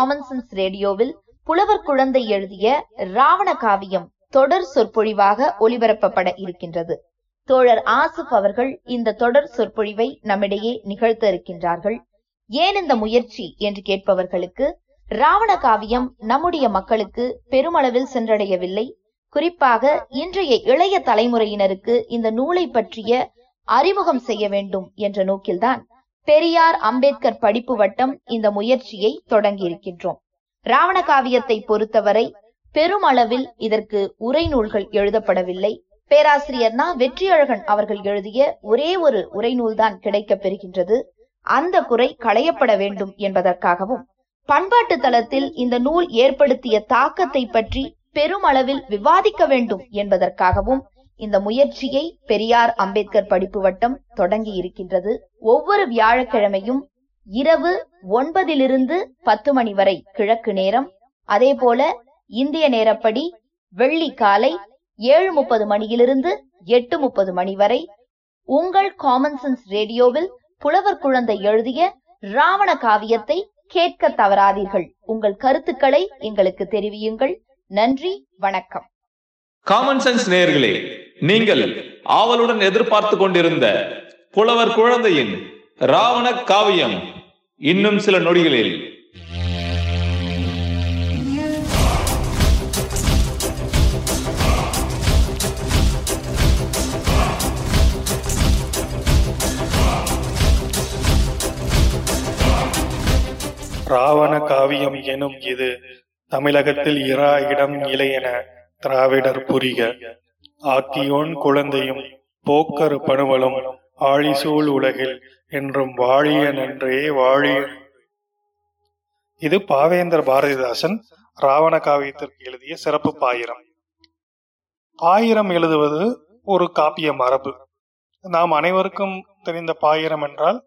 Common sense ரேடியோவில் புலவர் குழந்தை எழுதிய ராவண காவியம் தொடர் சொற்பொழிவாக ஒளிபரப்பப்பட இருக்கின்றது. தோழர் ஆசிப் அவர்கள் இந்த தொடர் சொற்பொழிவை நம்மிடையே நிகழ்த்த இருக்கின்றார்கள். ஏன் இந்த முயற்சி என்று கேட்பவர்களுக்கு ராவண காவியம் நம்முடைய மக்களுக்கு பெருமளவில் சென்றடையவில்லை. குறிப்பாக இன்றைய இளைய தலைமுறையினருக்கு இந்த நூலை பற்றிய அறிமுகம் செய்ய வேண்டும் என்ற நோக்கில்தான் பெரியார் அம்பேத்கர் படிப்பு வட்டம் இந்த முயற்சியை தொடங்கி இருக்கின்றோம் ராவண காவியத்தை பொறுத்தவரை பெருமளவில் இதற்கு உரை நூல்கள் எழுதப்படவில்லை. பேராசிரியர் நா. வெற்றியழகன் அவர்கள் எழுதிய ஒரே ஒரு உரைநூல்தான் கிடைக்கப் பெறுகின்றது. அந்த குறை களையப்பட வேண்டும் என்பதற்காகவும் பண்பாட்டு தளத்தில் இந்த நூல் ஏற்படுத்திய தாக்கத்தை பற்றி பெருமளவில் விவாதிக்க வேண்டும் என்பதற்காகவும் இந்த முயற்சியை பெரியார் அம்பேத்கர் படிப்பு வட்டம் தொடங்கி இருக்கின்றது. ஒவ்வொரு வியாழக்கிழமையும் இரவு ஒன்பதிலிருந்து பத்து மணி வரை கிழக்கு நேரம் அதே போல இந்திய நேரப்படி வெள்ளி காலை ஏழு முப்பது மணியிலிருந்து எட்டு முப்பது மணி வரை உங்கள் காமன் சென்ஸ் ரேடியோவில் புலவர் குழந்தை எழுதிய ராவண காவியத்தை கேட்க தவறாதீர்கள். உங்கள் கருத்துக்களை எங்களுக்கு தெரிவியுங்கள். நன்றி வணக்கம். காமன் சென்ஸ் நேர்களே நீங்கள் ஆவலுடன் எதிர்பார்த்து கொண்டிருந்த புலவர் குழந்தையின் ராவண காவியம் இன்னும் சில நொடிகளில். ராவண காவியம் எனும் இது தமிழகத்தில் இரா இடம் இலையென திராவிடர் புரிக. ஆக்கியோன் குழந்தையும் போக்கரு பணுவலும் ஆழிசூழ் உலகில் என்றும் வாழிய நன்றே வாழிய இது பாவேந்தர் பாரதிதாசன் ராவண காவியத்திற்கு எழுதிய சிறப்பு பாயிரம். பாயிரம் எழுதுவது ஒரு காப்பிய மரபு. நாம் அனைவருக்கும் தெரிந்த பாயிரம் என்றால்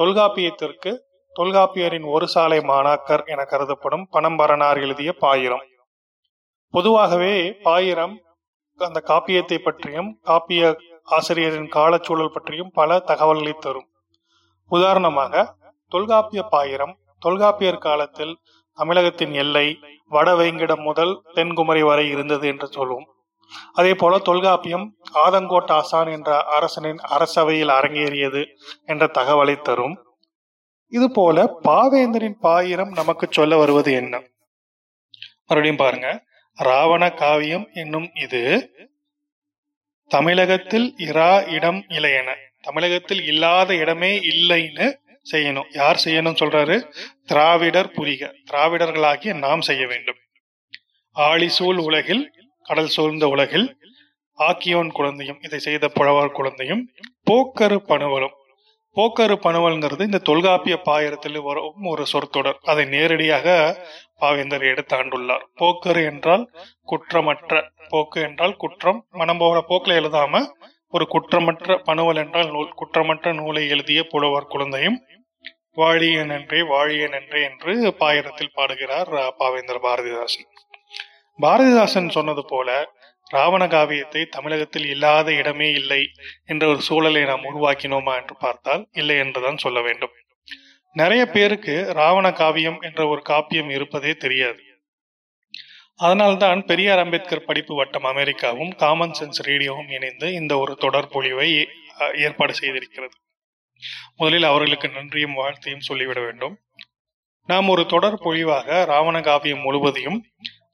தொல்காப்பியத்திற்கு தொல்காப்பியரின் ஒரு சாலை மாணாக்கர் என கருதப்படும் பணம்பரனார் எழுதிய பாயிரம். பொதுவாகவே பாயிரம் அந்த காப்பியத்தை பற்றியும் காப்பிய ஆசிரியரின் காலச்சூழல் பற்றியும் பல தகவல்களை தரும். உதாரணமாக தொல்காப்பிய பாயிரம் தொல்காப்பியர் காலத்தில் தமிழகத்தின் எல்லை வடவேங்கிடம் முதல் தென்குமரி வரை இருந்தது என்று சொல்லும் அதே போல தொல்காப்பியம் ஆதங்கோட் ஆசான் என்ற அரசனின் அரசவையில் அரங்கேறியது என்ற தகவலை தரும். இது போல பாவேந்தரின் பாயிரம் நமக்கு சொல்ல வருவது என்ன? மறுபடியும் பாருங்க. ராவண காவியம் என்னும் இது தமிழகத்தில் இரா இடம் இலையென தமிழகத்தில் இல்லாத இடமே இல்லைன்னு செய்யணும். யார் செய்யணும் சொல்றாரு? திராவிடர் புரிக திராவிடர்களாகிய நாம் செய்ய வேண்டும். ஆழிசூழ் உலகில் கடல் சூழ்ந்த உலகில் ஆக்கியோன் குழந்தையும் இதை செய்த புழவர் குழந்தையும் போக்கரு பணுவலும் போக்கரு பணுவல்ங்கிறது இந்த தொல்காப்பிய பாயிரத்தில் வரும் ஒரு சொற்தொடர். அதை நேரடியாக பாவேந்தர் எடுத்தாண்டுள்ளார். போக்கரு என்றால் குற்றமற்ற போக்கு என்றால் குற்றம். மனம் போகிற போக்கில் எழுதாம ஒரு குற்றமற்ற பணுவல் என்றால் நூல் குற்றமற்ற நூலை எழுதிய புலவர் குழந்தையும் வாழிய நன்றே வாழிய நன்றே என்று பாயிரத்தில் பாடுகிறார் பாவேந்தர் பாரதிதாசன். பாரதிதாசன் சொன்னது போல ராவண காவியத்தை தமிழகத்தில் இல்லாத இடமே இல்லை என்ற ஒரு சூழலை நாம் உருவாக்கினோமா என்று பார்த்தால் இல்லை என்றுதான் சொல்ல வேண்டும். நிறைய பேருக்கு ராவண காவியம் என்ற ஒரு காப்பியம் இருப்பதே தெரியாது. அதனால்தான் பெரியார் அம்பேத்கர் படிப்பு வட்டம் அமெரிக்காவும் காமன் சென்ஸ் ரேடியோவும் இணைந்து இந்த ஒரு தொடர் பொழிவை ஏற்பாடு செய்திருக்கிறது. முதலில் அவர்களுக்கு நன்றியும் வாழ்த்தையும் சொல்லிவிட வேண்டும். நாம் ஒரு தொடர் பொழிவாக ராவண காவியம் முழுவதையும்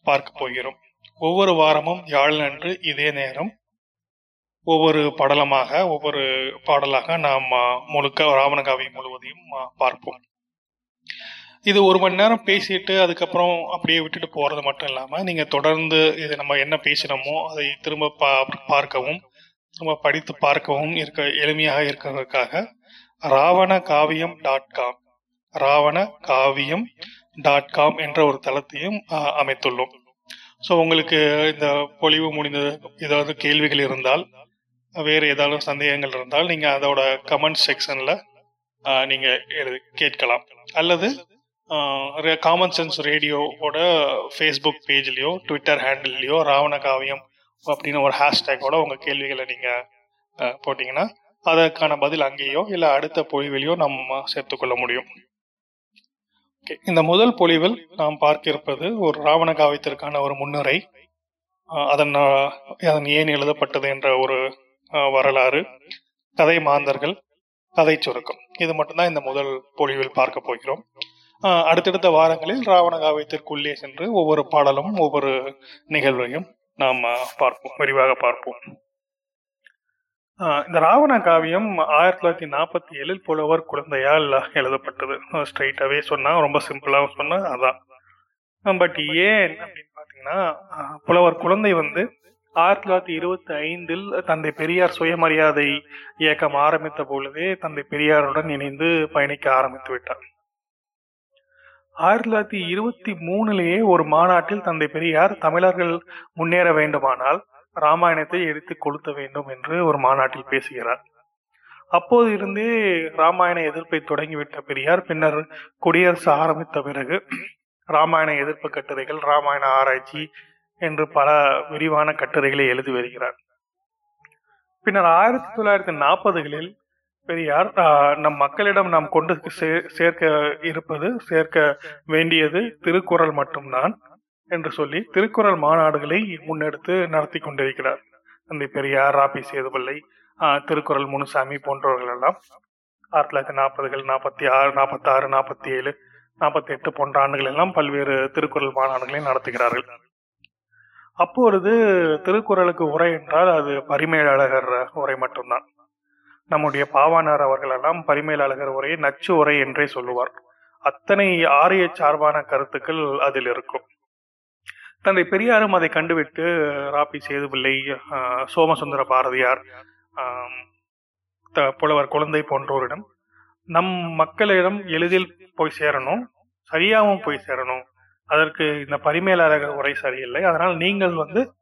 பார்க்க போகிறோம். ஒவ்வொரு வாரமும் யாழன்று இதே நேரம் ஒவ்வொரு படலமாக ஒவ்வொரு பாடலாக நாம் முழுக்க ராவண காவியம் முழுவதையும் பார்ப்போம். இது ஒரு மணி நேரம் பேசிட்டு அதுக்கப்புறம் அப்படியே விட்டுட்டு போறது மட்டும் இல்லாம நீங்க தொடர்ந்து இது நம்ம என்ன பேசினோமோ அதை திரும்ப பா பார்க்கவும் திரும்ப படித்து பார்க்கவும் இருக்க எளிமையாக இருக்கிறதுக்காக ராவண காவியம் டாட் காம் ராவண காவியம் டாட் காம் என்ற ஒரு தளத்தையும் அமைத்துள்ளோம். ஸோ உங்களுக்கு இந்த பொழிவு முடிந்தது ஏதாவது கேள்விகள் இருந்தால் வேறு ஏதாவது சந்தேகங்கள் இருந்தால் நீங்க அதோட கமெண்ட் செக்ஷன்ல நீங்க எழுதி கேட்கலாம். அல்லது காமன் சென்ஸ் ரேடியோவோட ஃபேஸ்புக் பேஜ்லயோ ட்விட்டர் ஹேண்டில்லையோ ராவண காவியம் அப்படின்னு ஒரு ஹேஷ்டேக்கோட உங்க கேள்விகளை நீங்க போட்டீங்கன்னா அதற்கான பதில் அங்கேயோ இல்லை அடுத்த பொழிவிலையோ நம்ம சேர்த்துக்கொள்ள முடியும். இந்த முதல் பொழிவில் நாம் பார்க்க இருப்பது ஒரு ராவண காவியத்திற்கான ஒரு முன்னுரை. அதன் அதன் ஏன் எழுதப்பட்டது என்ற ஒரு வரலாறு கதை மாந்தர்கள் கதை சுருக்கம். இது மட்டும்தான் இந்த முதல் பொழிவில் பார்க்க போகிறோம். அடுத்தடுத்த வாரங்களில் ராவண காவியத்திற்குள்ளே சென்று ஒவ்வொரு பாடலும் ஒவ்வொரு நிகழ்வையும் நாம் பார்ப்போம் விரிவாக பார்ப்போம். இந்த ராவண காவியம் ஆயிரத்தி தொள்ளாயிரத்தி நாற்பத்தி ஏழில் புலவர் குழந்தையால் எழுதப்பட்டது. ஸ்ட்ரைட்டாகவே சொன்னால் ரொம்ப சிம்பிளாக சொன்னால் அதான். பட் ஏன் அப்படின்னு பார்த்தீங்கன்னா புலவர் குழந்தை வந்து ஆயிரத்தி தொள்ளாயிரத்தி இருபத்தி ஐந்தில் தந்தை பெரியார் சுயமரியாதை இயக்கம் ஆரம்பித்த பொழுதே தந்தை பெரியாருடன் இணைந்து பயணிக்க ஆரம்பித்து விட்டார். ஆயிரத்தி தொள்ளாயிரத்தி இருபத்தி மூணுலேயே ஒரு மாநாட்டில் தந்தை பெரியார் தமிழர்கள் முன்னேற வேண்டுமானால் ராமாயணத்தை எடுத்து கொளுத்த வேண்டும் என்று ஒரு மாநாட்டில் பேசுகிறார். அப்போது இருந்தே ராமாயண எதிர்ப்பை தொடங்கிவிட்ட பெரியார் பின்னர் குடியரசு ஆரம்பித்த பிறகு ராமாயண எதிர்ப்பு கட்டுரைகள் ராமாயண ஆராய்ச்சி என்று பல விரிவான கட்டுரைகளை எழுதி வருகிறார். பின்னர் ஆயிரத்தி தொள்ளாயிரத்தி நாற்பதுகளில் பெரியார் ஆஹ், நம் மக்களிடம் நாம் கொண்டு சே- சேர்க்க இருப்பது சேர்க்க வேண்டியது திருக்குறள் மட்டும்தான். என்று சொல்லி திருக்குறள் மாநாடுகளை முன்னெடுத்து நடத்தி கொண்டிருக்கிறார். தந்தை பெரியார் ராபி சேதுபிள்ளை திருக்குறள் முனுசாமி போன்றவர்கள் எல்லாம் ஆயிரத்தி தொள்ளாயிரத்தி நாற்பதுகள் நாற்பத்தி ஆறு நாற்பத்தி ஆறு நாற்பத்தி ஏழு நாற்பத்தி எட்டு போன்ற ஆண்டுகள் எல்லாம் பல்வேறு திருக்குறள் மாநாடுகளை நடத்துகிறார்கள். அப்பொழுது திருக்குறளுக்கு உரை என்றால் அது பரிமேலழகர் உரை மட்டும்தான். நம்முடைய பாவானார் அவர்கள் எல்லாம் பரிமேலழகர் உரையை நச்சு உரை என்றே சொல்லுவார். அத்தனை ஆரிய சார்பான கருத்துக்கள் அதில் இருக்கும். தந்தை பெரியாரும் அதை கண்டுவிட்டு ராபி சேதுபிள்ளை பிள்ளை சோமசுந்தர பாரதியார் த- புலவர் குழந்தை போன்றோரிடம் நம் மக்களிடம் எளிதில் போய் சேரணும் சரியாகவும் போய் சேரணும். அதற்கு இந்த பரிமேலழகர் உரை சரியில்லை. அதனால் நீங்கள் வந்து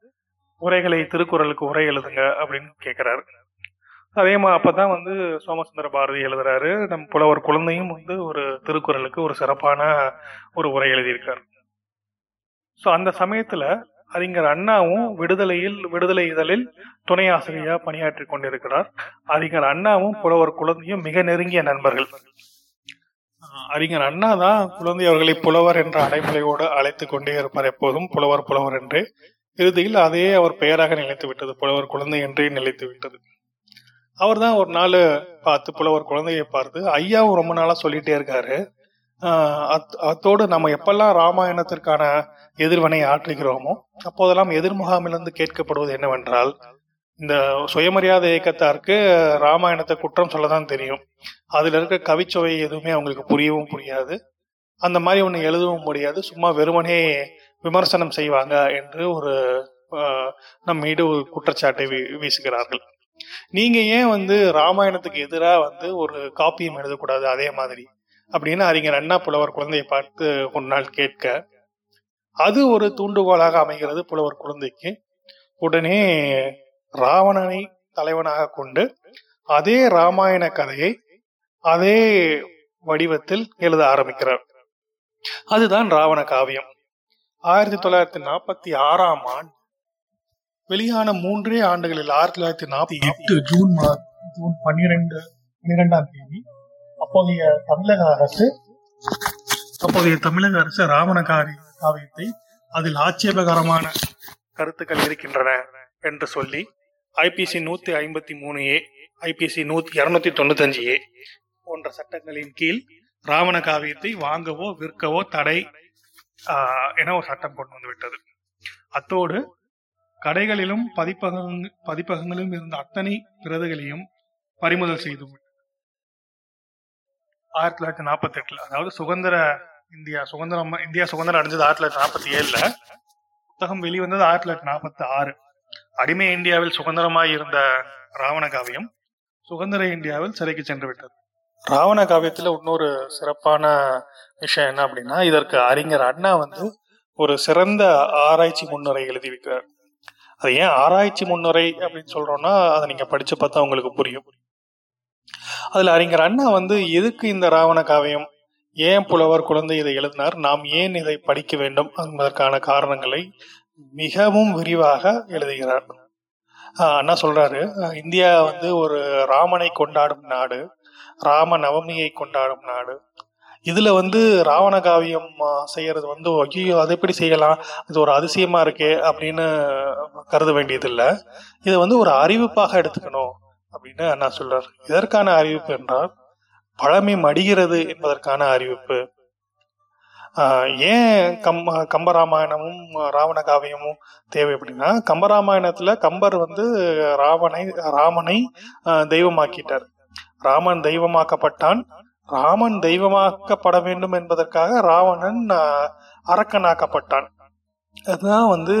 உரைகளை திருக்குறளுக்கு உரை எழுதுங்க அப்படின்னு கேட்கிறாரு அதே மாதிரி அப்பதான் வந்து சோமசுந்தர பாரதி எழுதுறாரு. நம் புலவர் குழந்தையும் வந்து ஒரு திருக்குறளுக்கு ஒரு சிறப்பான ஒரு உரை எழுதியிருக்காரு. ஸோ அந்த சமயத்துல அறிஞர் அண்ணாவும் விடுதலையில் விடுதலை இதழில் துணை ஆசிரியரா பணியாற்றி கொண்டிருக்கிறார். அறிஞர் அண்ணாவும் புலவர் குழந்தையும் மிக நெருங்கிய நண்பர்கள். அறிஞர் அண்ணா தான் குழந்தை அவர்களை புலவர் என்ற அடைமொழியோடு அழைத்து கொண்டே இருப்பார் எப்போதும் புலவர் புலவர் என்று. இறுதியில் அதையே அவர் பெயராக நிலைத்து விட்டது புலவர் குழந்தை என்றே நிலைத்து விட்டது. அவர் தான் ஒரு நாள் பார்த்து புலவர் குழந்தையை பார்த்து ஐயாவும் ரொம்ப நாளா சொல்லிட்டே இருக்காரு. அத்தோடு நம்ம எப்பெல்லாம் ராமாயணத்திற்கான எதிர்வனை ஆற்றுகிறோமோ அப்போதெல்லாம் எதிர்முகாமிலிருந்து கேட்கப்படுவது என்னவென்றால் இந்த சுயமரியாதை இயக்கத்தாருக்கு ராமாயணத்தை குற்றம் சொல்லதான் தெரியும். அதுல இருக்க கவிச்சுவை எதுவுமே அவங்களுக்கு புரியவும் புரியாது. அந்த மாதிரி ஒன்று எழுதவும் முடியாது. சும்மா வெறுமனே விமர்சனம் செய்வாங்க என்று ஒரு நம் மீது ஒரு குற்றச்சாட்டை வீ- வீசுகிறார்கள். நீங்க ஏன் வந்து ராமாயணத்துக்கு எதிராக வந்து ஒரு காப்பியம் எழுதக்கூடாது அதே மாதிரி? அப்படின்னு அறிஞர் அண்ணா புலவர் குழந்தையை பார்த்து ஒரு நாள் கேட்க அது ஒரு தூண்டுகோலாக அமைகிறது புலவர் குழந்தைக்கு. உடனே ராவணனை தலைவனாக கொண்டு அதே ராமாயண கதையை அதே வடிவத்தில் எழுத ஆரம்பிக்கிறார். அதுதான் ராவண காவியம். ஆயிரத்தி தொள்ளாயிரத்தி நாற்பத்தி ஆறாம் ஆண்டு வெளியான மூன்றே ஆண்டுகளில் ஆயிரத்தி தொள்ளாயிரத்தி நாற்பத்தி எட்டு ஜூன் மா- ஜூன் பன்னிரெண்டு பன்னிரெண்டாம் தேதி அப்போதைய தமிழக அரசு அப்போதைய தமிழக அரசு ராவணகாரி காவியத்தை அதில் ஆட்சேபகரமான கருத்துக்கள் இருக்கின்றன என்று சொல்லி ஐபிசி நூத்தி ஐம்பத்தி மூணு ஏ ஐபிசி நூத்தி இருநூத்தி தொண்ணூத்தஞ்சு ஏ போன்ற சட்டங்களின் கீழ் ராவண காவியத்தை வாங்கவோ விற்கவோ தடை ஆஹ், என ஒரு சட்டம் கொண்டு வந்து விட்டது அத்தோடு கடைகளிலும் பதிப்பக பதிப்பகங்களிலும் இருந்த அத்தனை பிரதிகளையும் பறிமுதல் செய்து ஆயிரத்தி தொள்ளாயிரத்தி நாற்பத்தி எட்டுல அதாவது சுதந்திர இந்தியா சுதந்திரம் இந்தியா சுதந்திரம் அடைஞ்சது ஆயிரத்தி தொள்ளாயிரத்தி நாற்பத்தி ஏழுல புத்தகம் வெளிவந்தது ஆயிரத்தி தொள்ளாயிரத்தி நாற்பத்தி ஆறு அடிமை இந்தியாவில் சுதந்திரமாய் இருந்த ராவண காவியம் சுதந்திர இந்தியாவில் சிறைக்கு சென்று விட்டது ராவண காவியத்துல இன்னொரு சிறப்பான விஷயம் என்ன அப்படின்னா இதற்கு அறிஞர் அண்ணா வந்து ஒரு சிறந்த ஆராய்ச்சி முன்னுரை எழுதி வைக்கிறார் அது ஏன் ஆராய்ச்சி முன்னுரை அப்படின்னு சொல்றோம்னா அதை நீங்க படிச்சு பார்த்தா உங்களுக்கு புரியும். அதில் அறிஞர் அண்ணா வந்து எதுக்கு இந்த ராவண காவியம்? ஏன் புலவர் குழந்தை இதை எழுதினார்? நாம் ஏன் இதை படிக்க வேண்டும்? என்பதற்கான காரணங்களை மிகவும் விரிவாக எழுதுகிறார். அண்ணா சொல்றாரு இந்தியா வந்து ஒரு ராமனை கொண்டாடும் நாடு ராம நவமியை கொண்டாடும் நாடு. இதுல வந்து ராவண காவியம் செய்யறது வந்து ஐயோ அதை எப்படி செய்யலாம்? இது ஒரு அதிசயமா இருக்கே அப்படின்னு கருத வேண்டியதில்லை. இதை வந்து ஒரு அறிவிப்பாக எடுத்துக்கணும். அப்படின்னு அண்ணா சொல்றார். இதற்கான அறிவிப்பு என்றால் பழமை மடிகிறது என்பதற்கான அறிவிப்பு. ஆஹ் ஏன் கம் கம்பராமாயணமும் ராவண காவியமும் தேவை அப்படின்னா கம்பராமாயணத்துல கம்பர் வந்து ராவனை ராமனை தெய்வமாக்கிட்டார். ராமன் தெய்வமாக்கப்பட்டான். ராமன் தெய்வமாக்கப்பட வேண்டும் என்பதற்காக ராவணன் அரக்கனாக்கப்பட்டான். அதுதான் வந்து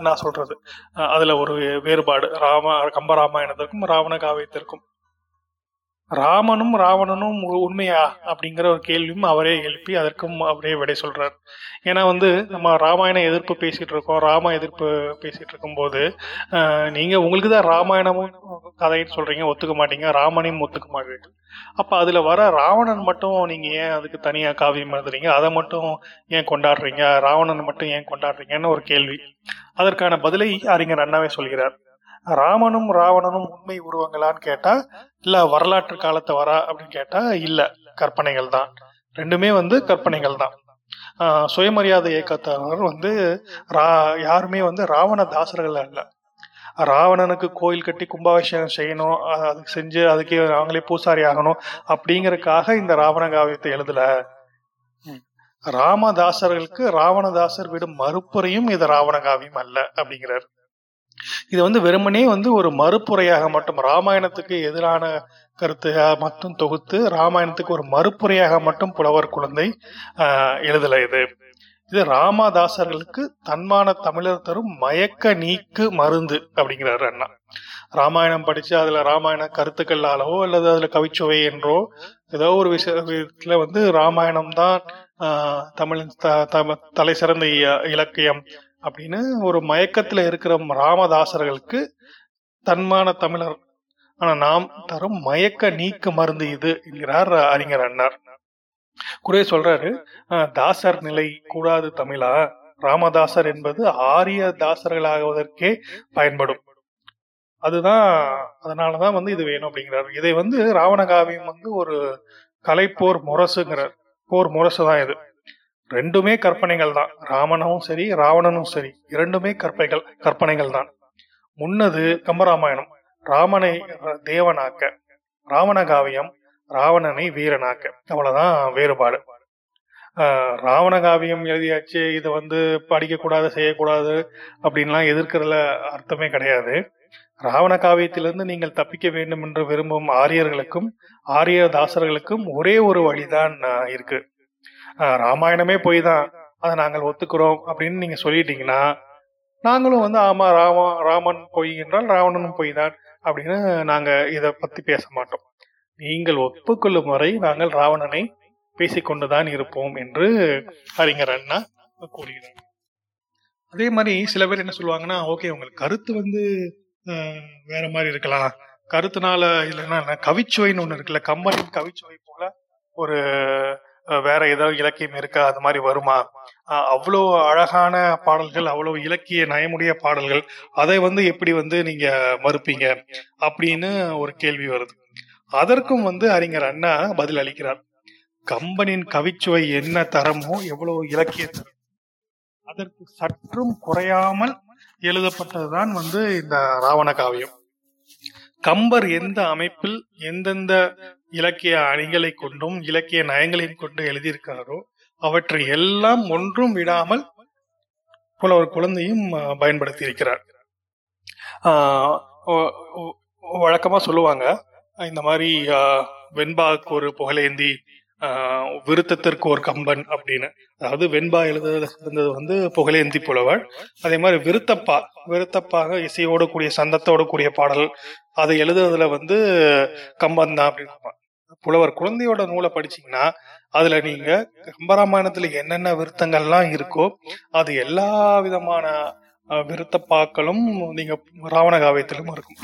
நான் சொல்றது. அஹ் அதுல ஒரு வேறுபாடு. ராம கம்பராமாயணத்திற்கும் ராவண காவியத்திற்கும். ராமனும் ராவணனும் உண்மையா? அப்படிங்கிற ஒரு கேள்வியும் அவரே எழுப்பி அதற்கும் அவரே விடை சொல்றார். ஏன்னா வந்து நம்ம ராமாயண எதிர்ப்பு பேசிட்டு இருக்கோம். ராம எதிர்ப்பு பேசிட்டு இருக்கும்போது அஹ், நீங்க உங்களுக்கு தான் ராமாயணமும் கதைன்னு சொல்றீங்க. ஒத்துக்க மாட்டீங்க. ராமனையும் ஒத்துக்க மாட்டீங்க. அப்ப அதுல வர ராவணன் மட்டும் நீங்க ஏன் அதுக்கு தனியா காவியம் எழுதுறீங்க? அதை மட்டும் ஏன் கொண்டாடுறீங்க? ராவணன் மட்டும் ஏன் கொண்டாடுறீங்கன்னு ஒரு கேள்வி. அதற்கான பதிலை அறிஞர் அண்ணாவே சொல்கிறார். ராமனும் ராவணனும் உண்மை உருவங்களான்னு கேட்டா இல்ல வரலாற்று காலத்தை வரா அப்படின்னு கேட்டா இல்ல கற்பனைகள் தான். ரெண்டுமே வந்து கற்பனைகள் தான். ஆஹ் சுயமரியாதை இயக்கத்தவர் வந்து ரா- யாருமே வந்து ராவண தாசர்கள் அல்ல. ராவணனுக்கு கோயில் கட்டி கும்பாபிஷேகம் செய்யணும் அதுக்கு செஞ்சு அதுக்கு அவங்களே பூசாரி ஆகணும் அப்படிங்கறக்காக இந்த ராவண காவியத்தை எழுதல. ம். ராமதாசர்களுக்கு ராவணதாசர் விடும் மறுப்புரையும் இது ராவண காவியம் அல்ல அப்படிங்கிறார். இது வந்து வெறுமனே வந்து ஒரு மறுப்புரையாக மட்டும் ராமாயணத்துக்கு எதிரான கருத்தை மட்டும் தொகுத்து ராமாயணத்துக்கு ஒரு மறுப்புரையாக மட்டும் புலவர் குழந்தை எழுதல இது. இது ராமதாசர்களுக்கு தன்மான தமிழர் தரும் மயக்க நீக்கு மருந்து அப்படிங்கிறாரு அண்ணா. ராமாயணம் படிச்சு அதுல ராமாயண கருத்துக்களாலவோ அல்லது அதுல கவிச்சுவை என்றோ ஏதோ ஒரு விஷயத்துல வந்து ராமாயணம் தான் ஆஹ், தமிழின் த- தலை சிறந்த இ- இலக்கியம் அப்படின்னு ஒரு மயக்கத்துல இருக்கிற ராமதாசர்களுக்கு தன்மான தமிழர். ஆனா நாம் தரும் மயக்க நீக்க மருந்து இது என்கிறார் அறிஞர் அண்ணார் குறை சொல்றாரு தாசர் நிலை கூடாது தமிழா. ராமதாசர் என்பது ஆரிய தாசர்களாகுவதற்கே பயன்படும். அதுதான் அதனாலதான் வந்து இது வேணும் அப்படிங்கிறார். இதை வந்து ராவண காவியம் வந்து ஒரு கலைப்போர் முரசுங்கிறார். போர் முரசு தான் இது. ரெண்டுமே கற்பனைகள் தான். ராமனும் சரி ராவணனும் சரி. இரண்டுமே கற்பனைகள் கற்பனைகள் தான். முன்னது கம்பராமாயணம். ராமனை தேவனாக்க ராவண காவியம் ராவணனை வீரனாக்க. அவ்வளவுதான் வேறுபாடு. ராவணகாவியம் ராவண காவியம் எழுதியாச்சு இதை வந்து படிக்கக்கூடாது செய்யக்கூடாது அப்படின்லாம் எதிர்க்கிறதுல அர்த்தமே கிடையாது. ராவண காவியத்திலிருந்து நீங்கள் தப்பிக்க வேண்டும் என்று விரும்பும் ஆரியர்களுக்கும் ஆரிய தாசர்களுக்கும் ஒரே ஒரு வழிதான் இருக்கு. ராமாயணமே போய் தான் அதை நாங்கள் ஒத்துக்கிறோம் அப்படின்னு நீங்க சொல்லிட்டீங்கன்னா நாங்களும் வந்து ஆமா ராம ராமன் பொய் என்றால் ராவணனும் பொய் தான் அப்படின்னு நாங்க இதை பத்தி பேச மாட்டோம். நீங்கள் ஒப்புக்கொள்ளும் வரை நாங்கள் ராவணனை பேசிக்கொண்டுதான் இருப்போம் என்று அறிஞர் அண்ணா கூறுகிறார். அதே மாதிரி சில பேர் என்ன சொல்லுவாங்கன்னா ஓகே உங்களுக்கு கருத்து வந்து வேற மாதிரி இருக்கலாம். கருத்துனால இல்லைன்னா என்ன, கவிச்சுவைன்னு ஒண்ணு இருக்குல்ல கம்பனின் கவிச்சுவை போல ஒரு வேற ஏதாவது இலக்கியம் இருக்கா? அது மாதிரி வருமா? அவ்வளோ அழகான பாடல்கள் அவ்வளோ இலக்கிய நயமுடைய பாடல்கள் அதை வந்து எப்படி வந்து நீங்க மறுப்பீங்க? அப்படின்னு ஒரு கேள்வி வருது. அதற்கும் வந்து அறிஞர் அண்ணா பதில் அளிக்கிறார். கம்பனின் கவிச்சுவை என்ன தரமோ எவ்வளவு இலக்கிய தரம். அதற்கு சற்றும் குறையாமல் எழுதப்பட்டதுதான் வந்து இந்த ராவண காவியம். கம்பர் எந்த அமைப்பில் எந்தெந்த இலக்கிய அணிகளை கொண்டும் இலக்கிய நயங்களையும் கொண்டு எழுதியிருக்காரோ அவற்றை எல்லாம் ஒன்றும் விடாமல் புலவர் குழந்தையும் பயன்படுத்தி இருக்கிறார். வழக்கமா சொல்லுவாங்க இந்த மாதிரி வெண்பாவுக்கு வெண்பாக்கு ஒரு புகழேந்தி விருத்தத்திற்கு ஒரு கம்பன் அப்படின்னு. அதாவது வெண்பா எழுதுறது இருந்தது வந்து புகழேந்தி புலவர். அதே மாதிரி விருத்தப்பா விருத்தப்பாக இசையோடு கூடிய சந்தத்தோடு கூடிய பாடல் அதை எழுதுறதுல வந்து கம்பன் தான் அப்படின்னு. புலவர் குழந்தையோட நூலை படிச்சீங்கன்னா அதுல நீங்க கம்பராமாயணத்துல என்னென்ன விருத்தங்கள்லாம் இருக்கோ அது எல்லா விதமான விருத்தப்பாக்களும் நீங்க ராவண காவியத்திலும் இருக்கும்.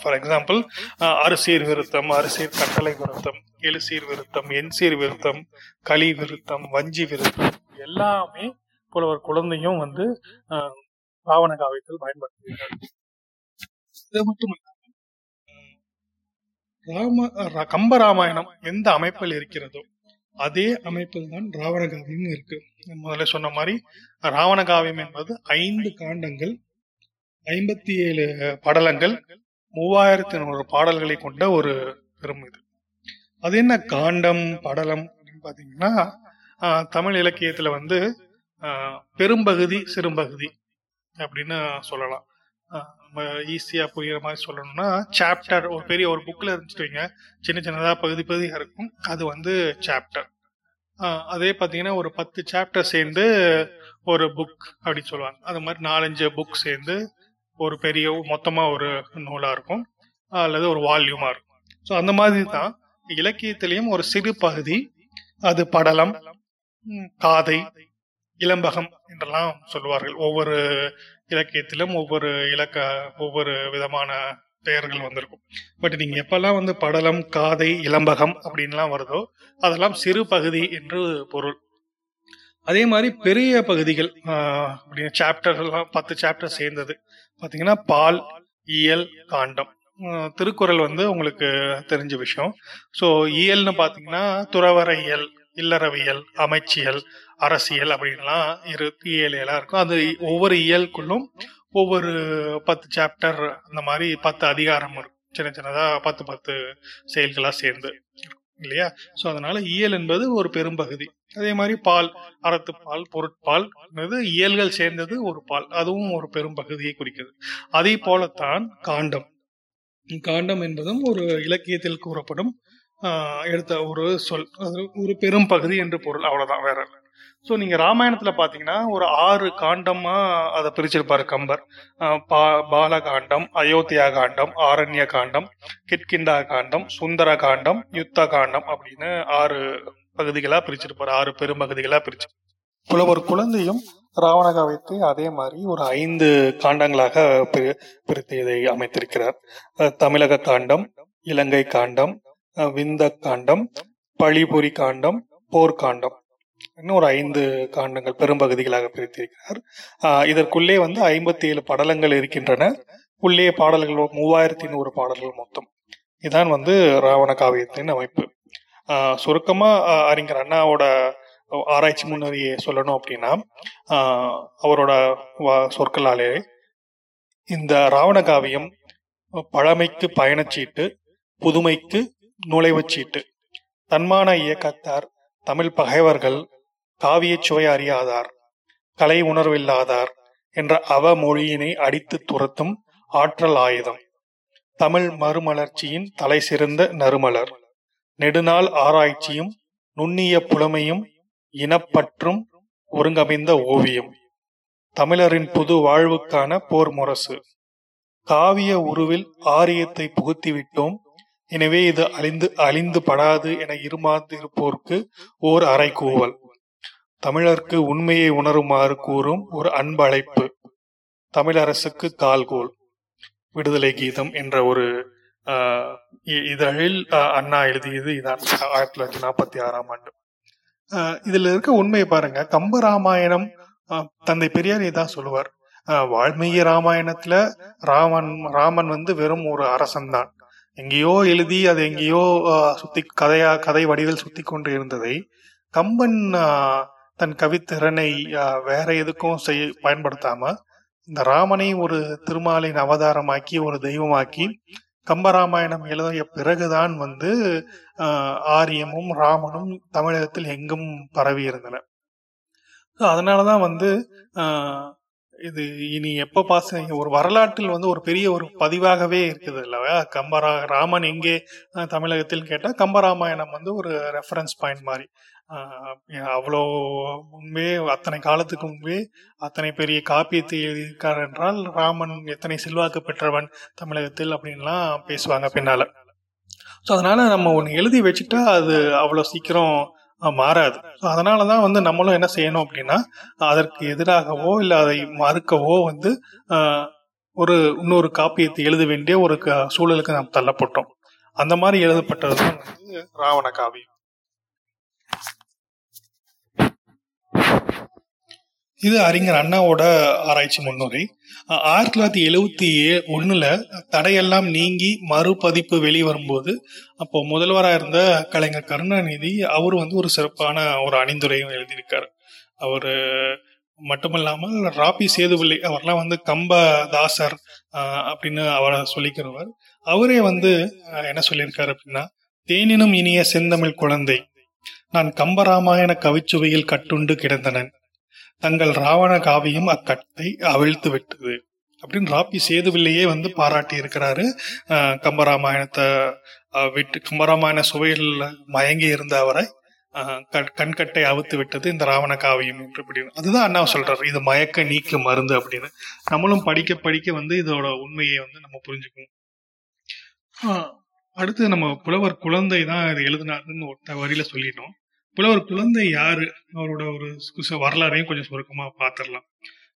ஃபார் எக்ஸாம்பிள் அரிசீர் விருத்தம் அரிசீர் கட்டளை விருத்தம் எழுசீர் விருத்தம் எண்சீர் விருத்தம் களி விருத்தம் வஞ்சி விருத்தம் எல்லாமே புலவர் குழந்தையும் வந்து ராவண காவியத்தில் பயன்படுத்துகிறார் இது மட்டும் ராம ர- கம்பராமாயணம் எந்த அமைப்பில் இருக்கிறதோ அதே அமைப்பில் தான் ராவண காவியம் இருக்கு. முதல்ல சொன்ன மாதிரி ராவண காவியம் என்பது ஐந்து காண்டங்கள் ஐம்பத்தி ஏழு படலங்கள் மூவாயிரத்தி நூறு பாடல்களை கொண்ட ஒரு பெரும் இது. அது என்ன காண்டம் படலம் அப்படின்னு பாத்தீங்கன்னா தமிழ் இலக்கியத்துல வந்து பெரும்பகுதி சிறும்பகுதி அப்படின்னு சொல்லலாம். நம்ம ஈஸியா புரியுற மாதிரி சொல்லணும்னா சாப்டர் ஒரு பெரிய ஒரு புக்ல இருந்துச்சுட்டு வைங்க. சின்ன சின்னதா பகுதி பகுதியா இருக்கும். அது வந்து சாப்டர் அதே பார்த்தீங்கன்னா ஒரு பத்து சாப்டர் சேர்ந்து ஒரு புக் அப்படின்னு சொல்லுவாங்க. அது மாதிரி நாலஞ்சு புக் சேர்ந்து ஒரு பெரிய மொத்தமா ஒரு நூலா இருக்கும். அல்லது ஒரு வால்யூமா இருக்கும். ஸோ அந்த மாதிரி தான் இலக்கியத்திலையும் ஒரு சிறு பகுதி. அது படலம் காதை இளம்பகம் என்றெல்லாம் சொல்லுவார்கள். ஒவ்வொரு இலக்கியத்திலும் ஒவ்வொரு இலக்க ஒவ்வொரு விதமான பெயர்கள் வந்திருக்கும். பட் நீங்க எப்பெல்லாம் வந்து படலம் காதை இளம்பகம் அப்படின்லாம் வருதோ அதெல்லாம் சிறு பகுதி என்று பொருள். அதே மாதிரி பெரிய பகுதிகள் அப்படின்னு சாப்டர்லாம் பத்து சாப்டர் சேர்ந்தது. பார்த்தீங்கன்னா பால் இயல் காண்டம். திருக்குறள் வந்து உங்களுக்கு தெரிஞ்ச விஷயம். ஸோ இயல்னு பார்த்தீங்கன்னா துறவர இயல் இல்லறவியல் அமைச்சியல் அரசியல் அப்படின்லாம் இரு எல்லாம் இருக்கும். அது ஒவ்வொரு இயலுக்குள்ளும் ஒவ்வொரு பத்து சாப்டர் அந்த மாதிரி பத்து அதிகாரம் இருக்கும் சின்ன சின்னதா பத்து பத்து செயல்களா சேர்ந்து இல்லையா? ஸோ அதனால இயல் என்பது ஒரு பெரும்பகுதி. அதே மாதிரி பால் அறத்துப்பால் பொருட்பால் இயல்கள் சேர்ந்தது ஒரு பால். அதுவும் ஒரு பெரும்பகுதியை குறிக்கிறது அதே போலத்தான் காண்டம். காண்டம் என்பதும் ஒரு இலக்கியத்தில் கூறப்படும் எடுத்த ஒரு சொல் அது ஒரு பெரும் பகுதி என்று பொருள் அவ்வளவுதான் வேற இல்லை. ஸோ நீங்க ராமாயணத்துல பாத்தீங்கன்னா ஒரு ஆறு காண்டமா அதை பிரிச்சிருப்பாரு கம்பர். பா பால காண்டம் அயோத்தியா காண்டம் ஆரண்ய காண்டம் கிட்கிண்டா காண்டம் சுந்தர காண்டம் யுத்த காண்டம் அப்படின்னு ஆறு பகுதிகளா பிரிச்சிருப்பாரு ஆறு பெரும்பகுதிகளா பிரிச்சு. புலவர் குழந்தையும் ராவண காவியத்தை அதே மாதிரி ஒரு ஐந்து காண்டங்களாக பிரித்து இதை அமைத்திருக்கிறார். தமிழக காண்டம் இலங்கை காண்டம் விந்த காண்டம் பழிபுரி காண்டம் போர்க்காண்டம் இன்னும் ஒரு ஐந்து காண்டங்கள் பெரும்பகுதிகளாக பிரித்திருக்கிறார். இதற்குள்ளே வந்து ஐம்பத்தி ஏழு படலங்கள் இருக்கின்றன. உள்ளே பாடல்கள் மூவாயிரத்தி நூறு பாடல்கள் மொத்தம். இதான் வந்து ராவண காவியத்தின் அமைப்பு. சுருக்கமாக சுருக்கமா அறிஞர் அண்ணாவோட ஆராய்ச்சி முன்னறியை சொல்லணும் அப்படின்னா அவரோட வ- சொற்களாலே இந்த ராவண காவியம் பழமைக்கு பயணச்சீட்டு புதுமைக்கு நுழைவுச் சீட்டு தன்மான இயக்கத்தார் தமிழ் பகைவர்கள் காவியச் சுவை அறியாதார் கலை உணர்வில்லாதார் என்ற அவ மொழியினை அடித்து துரத்தும் ஆற்றல் ஆயுதம். தமிழ் மறுமலர்ச்சியின் தலை சிறந்த நறுமலர். நெடுநாள் ஆராய்ச்சியும் நுண்ணிய புலமையும் இனப்பற்றும் ஒருங்கமைந்த ஓவியம். தமிழரின் புது வாழ்வுக்கான போர் முரசு. காவிய உருவில் ஆரியத்தை புகுத்திவிட்டோம் எனவே இது அழிந்து அழிந்து படாது என இருமாந்திருப்போர்க்கு ஓர் அறைகூவல். தமிழர்க்கு உண்மையை உணருமாறு கூறும் ஒரு அன்பழைப்பு. தமிழரசுக்கு கால்கோல். விடுதலை கீதம் என்ற ஒரு இ- இதழில் அண்ணா எழுதியது இதான் ஆயிரத்தி தொள்ளாயிரத்தி நாற்பத்தி ஆறாம் ஆண்டு. இதில் இதுல இருக்க உண்மையை பாருங்க. கம்ப ராமாயணம் தந்தை பெரியார் இதான் சொல்லுவார். வால்மீகி ராமாயணத்துல ராமன் ராமன் வந்து வெறும் ஒரு அரசன் தான் எங்கேயோ எழுதி அது எங்கேயோ சுத்தி கதையா கதை வடிவில் சுத்தி கொண்டு இருந்ததை கம்பன் தன் கவித்திறனை வேற எதுக்கும் செய்ய பயன்படுத்தாம இந்த ராமனை ஒரு திருமாலின் அவதாரமாக்கி ஒரு தெய்வமாக்கி கம்பராமாயணம் எழுதிய பிறகுதான் வந்து ஆரியமும் ராமனும் தமிழகத்தில் எங்கும் பரவி இருந்தன. அதனாலதான் வந்து ஆஹ், இது இனி எப்ப பாச ஒரு வரலாற்றில் வந்து ஒரு பெரிய ஒரு பதிவாகவே இருக்குது இல்லவா கம்பரா ராமன் எங்கே தமிழகத்தில் கேட்டால் கம்பராமாயணம் வந்து ஒரு ரெஃபரன்ஸ் பாயிண்ட் மாதிரி. அவ்வளோ முன்பே அத்தனை காலத்துக்கு முன்பே அத்தனை பெரிய காப்பியத்தை எழுதியிருக்கார் என்றால் ராமன் எத்தனை செல்வாக்கு பெற்றவன் தமிழகத்தில் அப்படின்லாம் பேசுவாங்க பின்னால. ஸோ அதனால நம்ம ஒன்று எழுதி வச்சுட்டா அது அவ்வளோ சீக்கிரம் மாறாது. ஸோ அதனால தான் வந்து நம்மளும் என்ன செய்யணும் அப்படின்னா அதற்கு எதிராகவோ இல்லை அதை மறுக்கவோ வந்து ஒரு இன்னொரு காப்பியத்தை எழுத வேண்டிய ஒரு க- சூழலுக்கு நாம் தள்ளப்பட்டோம். அந்த மாதிரி எழுதப்பட்டது தான் வந்து ராவண காவியம். இது அறிஞர் அண்ணாவோட ஆராய்ச்சி முன்னுரை ஆயிரத்தி தொள்ளாயிரத்தி எழுவத்தி ஏ தடையெல்லாம் நீங்கி மறுபதிப்பு வெளிவரும்போது அப்போ முதல்வராக இருந்த கலைஞர் கருணாநிதி அவர் வந்து ஒரு சிறப்பான ஒரு அணிந்துரையும் எழுதியிருக்காரு. அவர் மட்டுமல்லாமல் ராபி சேதுபிள்ளை அவர்லாம் வந்து கம்பதாசர் தாசர் அப்படின்னு அவரை சொல்லிக்கிறவர். அவரே வந்து என்ன சொல்லியிருக்காரு அப்படின்னா தேனினும் இனிய செந்தமிழ் குழந்தை நான் கம்பராமாயண கவிச்சுவையில் கட்டுண்டு கிடந்தனன். தங்கள் ராவண காவியம் அக்கட்டை அவிழ்த்து விட்டது அப்படின்னு ராப்பி சேதுவில்லையே வந்து பாராட்டி இருக்கிறாரு கம்பராமாயணத்தை விட்டு கம்பராமாயண சுவையில் மயங்கி இருந்த அவரை கண்- கண்கட்டை அவுத்து விட்டது இந்த ராவண காவியம் என்று அப்படின்னு அதுதான் அண்ணா சொல்றாரு. இது மயக்க நீக்க மருந்து அப்படின்னு. நம்மளும் படிக்க படிக்க வந்து இதோட உண்மையை வந்து நம்ம புரிஞ்சுக்கணும். அடுத்து நம்ம புலவர் குழந்தை தான் இது எழுதினாருன்னு ஒருத்த வரியில சொல்லிட்டோம். புலவர் குழந்தை யாரு? அவரோட ஒரு சு- வரலாறையும் கொஞ்சம் சுருக்கமா பார்த்துடலாம்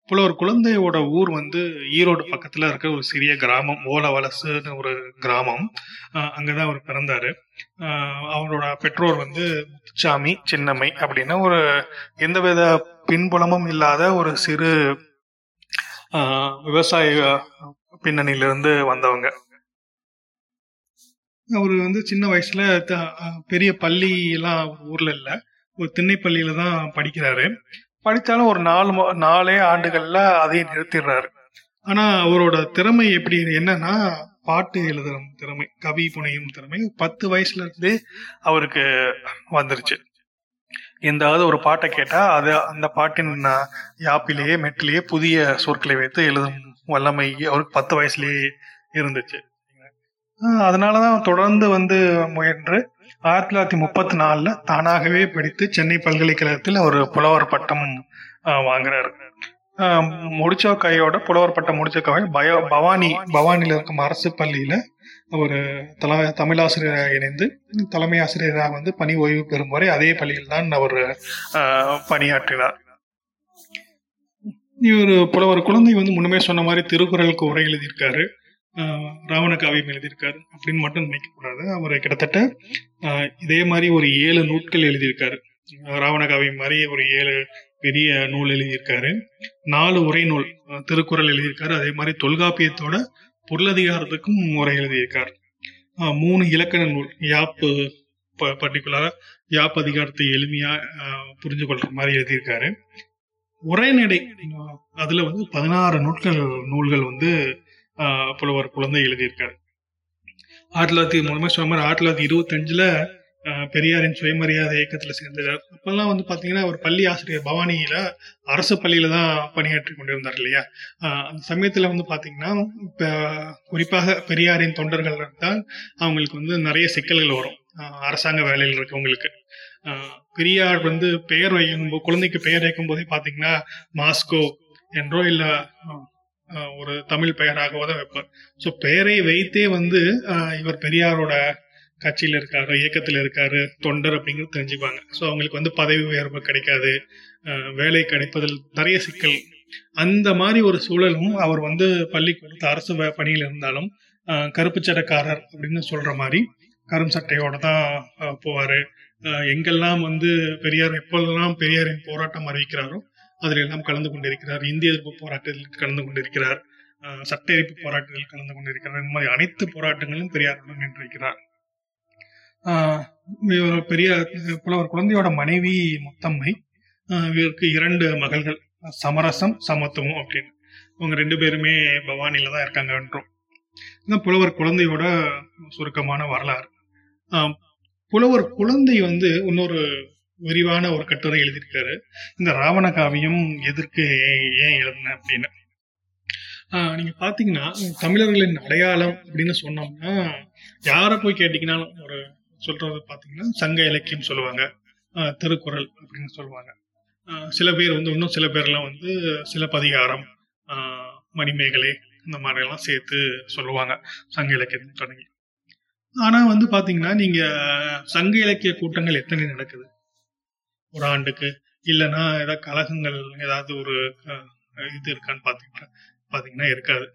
புலவர் குழந்தையோட ஊர் வந்து ஈரோடு பக்கத்துல இருக்க ஒரு சிறிய கிராமம் ஓலவலசுன்னு ஒரு கிராமம். அங்கதான் அவர் பிறந்தாரு. அவரோட பெற்றோர் வந்து முத்துச்சாமி சின்னம்மை அப்படின்னு ஒரு எந்தவித பின்புலமும் இல்லாத ஒரு சிறு விவசாய பின்னணியிலிருந்து வந்தவங்க. அவர் வந்து சின்ன வயசுல த- பெரிய பள்ளி எல்லாம் ஊர்ல இல்ல. ஒரு திண்ணைப்பள்ளியில தான் படிக்கிறாரு. படித்தாலும் ஒரு நாலு நாலே ஆண்டுகள்ல அதையும் நிறுத்திடுறாரு. ஆனா அவரோட திறமை எப்படி என்னன்னா பாட்டு எழுதுற திறமை கவி புனையும் திறமை. பத்து வயசுல இருந்தே அவருக்கு வந்துருச்சு. எந்தாவது ஒரு பாட்டை கேட்டா அது அந்த பாட்டின் யாப்பிலேயே மெட்டிலேயே புதிய சொற்களை வைத்து எழுதும் வல்லமை அவருக்கு பத்து வயசுலயே இருந்துச்சு. அதனாலதான் தொடர்ந்து வந்து முயன்று ஆயிரத்தி தொள்ளாயிரத்தி முப்பத்தி நாலுல தானாகவே படித்து சென்னை பல்கலைக்கழகத்தில் ஒரு புலவர் பட்டம் வாங்குறாரு. முடிச்ச கையோட புலவர் பட்டம் முடிச்ச கை பயோ பவானி பவானியில் இருக்கும் அரசு பள்ளியில ஒரு தல தமிழாசிரியராக இணைந்து தலைமை ஆசிரியராக வந்து பணி ஓய்வு பெறும் வரை அதே பள்ளியில் தான் அவர் பணியாற்றினார். இவர் புலவர் குழந்தை வந்து முன்னமே சொன்ன மாதிரி திருக்குறளுக்கு உரை எழுதியிருக்காரு. ராவண காவியம் எழுதியிருக்காரு. அப்படின்னு மட்டும் நினைக்க கூடாது அவர் கிட்டத்தட்ட இதே மாதிரி ஒரு ஏழு நூட்கள் எழுதியிருக்காரு. ராவண காவியம் மாதிரி ஒரு ஏழு பெரிய நூல் எழுதியிருக்காரு. நாலு உரை நூல் திருக்குறள் எழுதியிருக்காரு. அதே மாதிரி தொல்காப்பியத்தோட பொருளதிகாரத்துக்கும் உரை எழுதியிருக்கார். மூணு இலக்கண நூல் யாப்பு பர்டிகுலரா யாப் அதிகாரத்தை எளிமையா புரிஞ்சு கொள்ற மாதிரி எழுதியிருக்காரு. உரைநடை அதுல வந்து பதினாறு நூல்கள் நூல்கள் வந்து புலவர் குழந்தை எழுதியிருக்காரு. ஆயிரத்தி தொள்ளாயிரத்தி மூணு சொன்ன மாதிரி ஆயிரத்தி தொள்ளாயிரத்தி இருபத்தஞ்சுல பெரியாரின் சுயமரியாதை இயக்கத்துல சேர்ந்தார் அப்பெல்லாம் வந்து பாத்தீங்கன்னா ஒரு பள்ளி ஆசிரியர் பவானியில அரசு பள்ளியில தான் பணியாற்றி கொண்டிருந்தார் இல்லையா? அந்த சமயத்துல வந்து பாத்தீங்கன்னா இப்ப குறிப்பாக பெரியாரின் தொண்டர்கள் தான் அவங்களுக்கு வந்து நிறைய சிக்கல்கள் வரும். அரசாங்க வேலையில் இருக்கவங்களுக்கு. பெரியார் வந்து பெயர் வைக்கும் குழந்தைக்கு பெயர் வைக்கும் போதே பாத்தீங்கன்னா மாஸ்கோ என்றோ இல்ல ஒரு தமிழ் பெயராகவோ தான் வைப்பார். ஸோ பெயரை வைத்தே வந்து இவர் பெரியாரோட கட்சியில் இருக்காரு இயக்கத்தில் இருக்காரு தொண்டர் அப்படிங்கிறது தெரிஞ்சுப்பாங்க. ஸோ அவங்களுக்கு வந்து பதவி உயர்வு கிடைக்காது வேலை கிடைப்பதில் நிறைய சிக்கல். அந்த மாதிரி ஒரு சூழலும் அவர் வந்து பள்ளிக்கூடத்து அரசு பணியில் இருந்தாலும் கருப்பு சட்டக்காரர் அப்படின்னு சொல்ற மாதிரி கரும் சட்டையோட தான் போவார். போவாரு எங்கெல்லாம் வந்து பெரியார் எப்பெல்லாம் பெரியாரின் போராட்டம் அறிவிக்கிறாரோ அதில் எல்லாம் கலந்து கொண்டிருக்கிறார். இந்திய எதிர்ப்பு போராட்டத்தில் கலந்து கொண்டிருக்கிறார். சட்ட எதிர்ப்பு போராட்டத்தில் கலந்து கொண்டிருக்கிறார். இந்த மாதிரி அனைத்து போராட்டங்களும் பெரியாருடன் நின்றிருக்கிறார். இவர் பெரிய புலவர் குழந்தையோட மனைவி முத்தம்மை. இவருக்கு இரண்டு மகள்கள். சமரசம் சமத்துவம் அப்படின்னு. இவங்க ரெண்டு பேருமே பவானியில தான் இருக்காங்கன்றோம் இதுதான் புலவர் குழந்தையோட சுருக்கமான வரலாறு. புலவர் குழந்தை வந்து இன்னொரு விரிவான ஒரு கட்டுரை எழுதியிருக்காரு. இந்த ராவண காவியம் எதற்கு ஏன் ஏன் எழுதின அப்படின்னு. நீங்க பாத்தீங்கன்னா தமிழர்களின் அடையாளம் அப்படின்னு சொன்னோம்னா யாரை போய் கேட்டீங்கன்னாலும் ஒரு சொல்றது பாத்தீங்கன்னா சங்க இலக்கியம் சொல்லுவாங்க. திருக்குறள் அப்படின்னு சொல்லுவாங்க. சில பேர் வந்து இன்னும் சில பேர்லாம் வந்து சிலப்பதிகாரம் மணிமேகலை இந்த மாதிரி எல்லாம் சேர்த்து சொல்லுவாங்க சங்க இலக்கியம் தொடங்கி. ஆனா வந்து பாத்தீங்கன்னா நீங்க சங்க இலக்கிய கூட்டங்கள் எத்தனை நடக்குது? ஒரு ஆண்டுக்கு இல்லைன்னா ஏதாவது கழகங்கள் ஏதாவது ஒரு இது இருக்கான்னு பாத்தீங்கன்னா பாத்தீங்கன்னா இருக்காது.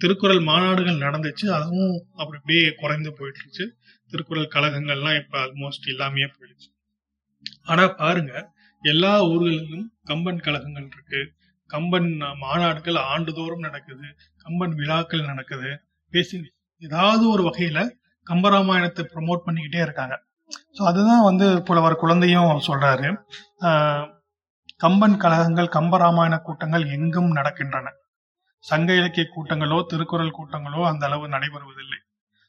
திருக்குறள் மாநாடுகள் நடந்துச்சு அதுவும் அப்படி அப்படியே குறைந்து போயிட்டு திருக்குறள் கழகங்கள்லாம் இப்ப ஆல்மோஸ்ட் இல்லாமையே போயிடுச்சு. ஆனா பாருங்க எல்லா ஊர்களிலும் கம்பன் கழகங்கள் இருக்கு. கம்பன் மாநாடுகள் ஆண்டுதோறும் நடக்குது கம்பன் விழாக்கள் நடக்குது. பேசி ஏதாவது ஒரு வகையில கம்பராமாயணத்தை ப்ரமோட் பண்ணிக்கிட்டே இருக்காங்க. ஸோ அதுதான் வந்து புலவர் குழந்தையும் சொல்றாரு. கம்பன் கழகங்கள் கம்பராமாயண கூட்டங்கள் எங்கும் நடக்கின்றன. சங்க இலக்கிய கூட்டங்களோ திருக்குறள் கூட்டங்களோ அந்த அளவு நடைபெறுவதில்லை.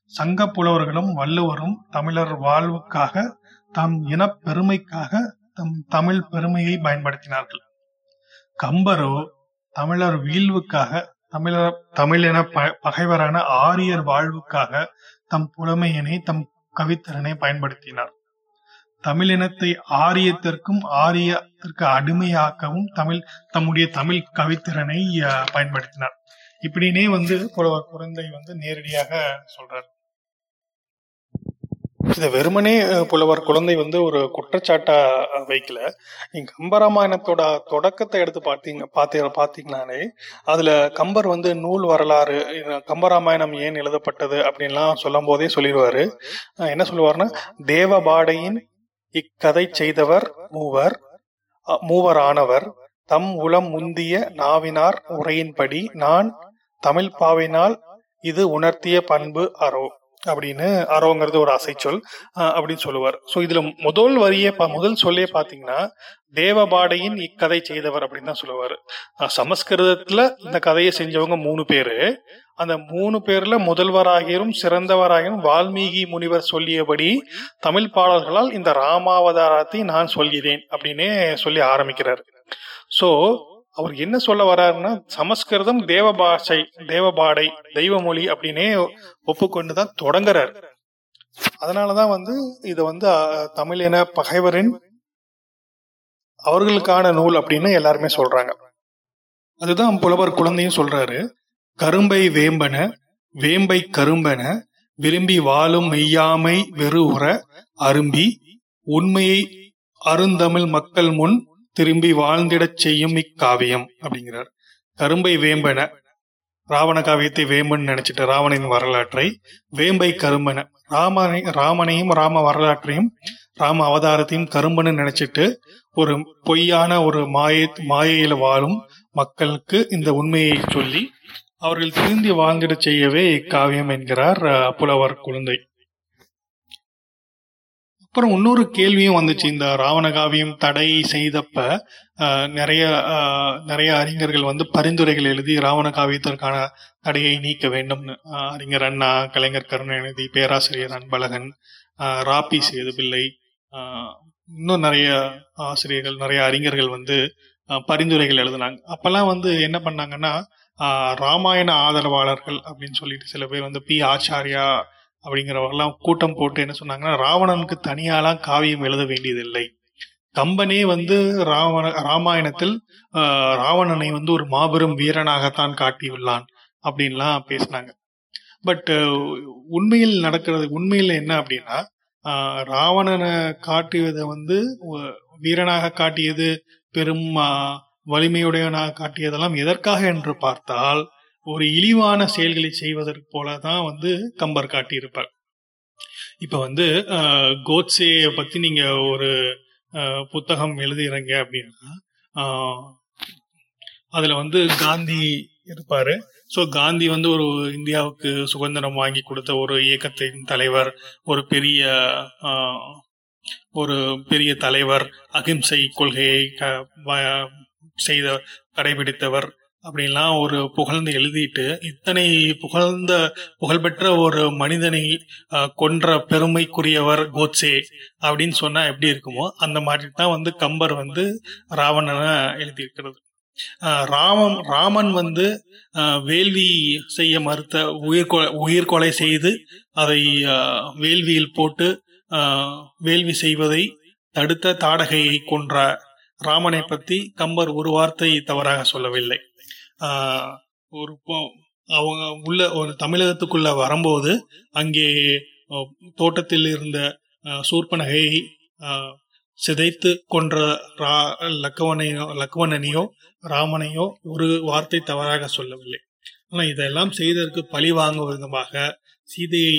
சங்க புலவர்களும் வள்ளுவரும் தமிழர் வாழ்வுக்காக தம் இனப் பெருமைக்காக தம் தமிழ் பெருமையை பயன்படுத்தினார்கள். கம்பரோ தமிழர் வீழ்வுக்காக தமிழர் தமிழின ப- பகைவரான ஆரியர் வாழ்வுக்காக தம் புலமையினை தம் கவித்திறனை பயன்படுத்தினார். தமிழினத்தை ஆரியத்திற்கும் ஆரியத்திற்கு அடிமையாக்கவும் தமிழ் தம்முடைய தமிழ் கவித்திறனை பயன்படுத்தினார். இப்படினே வந்து புலவர் குழந்தை வந்து நேரடியாக சொல்றார். இந்த வெறுமனே புலவர் குழந்தை வந்து ஒரு குற்றச்சாட்டா வைக்கல. நீங்க கம்பராமாயணத்தோட தொடக்கத்தை எடுத்து பார்த்தீங்க பாத்தீங்க பார்த்தீங்கனாலே அதுல கம்பர் வந்து நூல் வரலாறு கம்பராமாயணம் ஏன் எழுதப்பட்டது அப்படின்லாம் சொல்லும் போதே சொல்லிடுவாரு என்ன சொல்லுவாருன்னா தேவபாடையின் இக்கதை செய்தவர் மூவர் மூவர் ஆனவர் தம் உளம் முந்திய நாவினார் உரையின்படி நான் தமிழ் பாவினால் இது உணர்த்திய பண்பு அரோ அப்படின்னு அரோங்கிறது ஒரு அசைச்சொல் அப்படின்னு சொல்லுவார். ஸோ இதுல முதல் வரியே பா- முதல் சொல்லே பாத்தீங்கன்னா தேவபாடையின் இக்கதை செய்தவர் அப்படின்னு தான் சொல்லுவாரு. சமஸ்கிருதத்துல இந்த கதையை செஞ்சவங்க மூணு பேரு. அந்த மூணு பேர்ல முதல்வராகியும் சிறந்தவராகியும் வால்மீகி முனிவர் சொல்லியபடி தமிழ் பாடல்களால் இந்த ராமாவதாரத்தை நான் சொல்கிறேன் அப்படின்னே சொல்லி ஆரம்பிக்கிறார். சோ அவர் என்ன சொல்ல வர்றாருன்னா சமஸ்கிருதம் தேவ பாஷை தேவ பாடை தெய்வமொழி அப்படின்னே ஒப்புக்கொண்டு தான் தொடங்குறார். அதனாலதான் வந்து இதை வந்து தமிழ் என பகைவரின் அவர்களுக்கான நூல் அப்படின்னு எல்லாருமே சொல்றாங்க. அதுதான் புலவர் குழந்தையும் சொல்றாரு. கரும்பை வேம்பன வேம்பை கரும்பன விரும்பி வாழும் மெய்யாமை வெறுவுற அரும்பி உண்மையை அருந்தமிழ் மக்கள் முன் திரும்பி வாழ்ந்திடச் செய்யும் இக்காவியம் அப்படிங்கிறார். கரும்பை வேம்பன ராவண காவியத்தை வேம்பன் நினைச்சிட்டு ராவணின் வரலாற்றை வேம்பை கரும்பன ராமனை ராமனையும் ராம வரலாற்றையும் ராம அவதாரத்தையும் கரும்பன்னு நினைச்சிட்டு ஒரு பொய்யான ஒரு மாய மாயையில வாழும் மக்களுக்கு இந்த உண்மையை சொல்லி அவர்கள் திருந்தி வாழ்ந்திட செய்யவே இக்காவியம் என்கிறார் புலவர் குழந்தை. அப்புறம் இன்னொரு கேள்வியும் வந்துச்சு. இந்த ராவண காவியம் தடை செய்தப்ப நிறைய நிறைய அறிஞர்கள் வந்து பரிந்துரைகள் எழுதி ராவண காவியத்திற்கான தடையை நீக்க வேண்டும்னு அறிஞர் அண்ணா கலைஞர் கருணாநிதி பேராசிரியர் அன்பழகன் ராபி சேதுபிள்ளை இன்னும் நிறைய ஆசிரியர்கள் நிறைய அறிஞர்கள் வந்து பரிந்துரைகள் எழுதினாங்க. அப்பெல்லாம் வந்து என்ன பண்ணாங்கன்னா ராமாயண ஆதரவாளர்கள் அப்படின்னு சொல்லிட்டு சில பேர் வந்து பி. ஆச்சாரியா அப்படிங்கிறவங்கலாம் கூட்டம் போட்டு என்ன சொன்னாங்கன்னா ராவணனுக்கு தனியாலாம் காவியம் எழுத வேண்டியதில்லை. கம்பனே வந்து ராவண ராமாயணத்தில் ராவணனை வந்து ஒரு மாபெரும் வீரனாகத்தான் காட்டியுள்ளான் அப்படின்லாம் பேசினாங்க. பட் உண்மையில் நடக்கிறது உண்மையில் என்ன அப்படின்னா ராவணனை காட்டியதை வந்து வீரனாக காட்டியது பெரும் வலிமையுடையவனாக காட்டியதெல்லாம் எதற்காக என்று பார்த்தால் ஒரு இழிவான செயல்களை செய்வதற்கு போலதான் வந்து கம்பர் காட்டியிருப்பார். இப்ப வந்து கோட்ஸேயை பற்றி பத்தி நீங்க ஒரு புத்தகம் எழுதுறீங்க அப்படின்னா அதில் அதுல வந்து காந்தி இருப்பாரு. ஸோ காந்தி வந்து ஒரு இந்தியாவுக்கு சுதந்திரம் வாங்கி கொடுத்த ஒரு இயக்கத்தின் தலைவர் ஒரு பெரிய ஒரு பெரிய தலைவர் அகிம்சை கொள்கையை க- வ- செய்த கடைபிடித்தவர் அப்படின்லாம் ஒரு புகழ்ந்து எழுதிட்டு இத்தனை புகழ்ந்த புகழ்பெற்ற ஒரு மனிதனை கொன்ற பெருமைக்குரியவர் கோட்சே அப்படின்னு சொன்னா எப்படி இருக்குமோ அந்த மாதிரி தான் வந்து கம்பர் வந்து ராவணனை எழுதியிருக்கிறது. ராமம் ராமன் ராமன் வந்து வேள்வி செய்ய மறுத்த உயிர்கொலை உயிர்கொலை செய்து அதை வேள்வியில் போட்டு வேள்வி செய்வதை தடுத்த தாடகையை கொன்ற ராமனை பத்தி கம்பர் ஒரு வார்த்தை தவறாக சொல்லவில்லை. ஒரு அவங்க உள்ள ஒரு தமிழகத்துக்குள்ள வரும்போது அங்கே தோட்டத்தில் இருந்த சூர்பனகையை சிதைத்து கொன்ற ரா- லக்குவனையோ லக்குவனனையோ ராமனையோ ஒரு வார்த்தை தவறாக சொல்லவில்லை. ஆனால் இதெல்லாம் செய்ததற்கு பழி வாங்கும் விதமாக சீதையை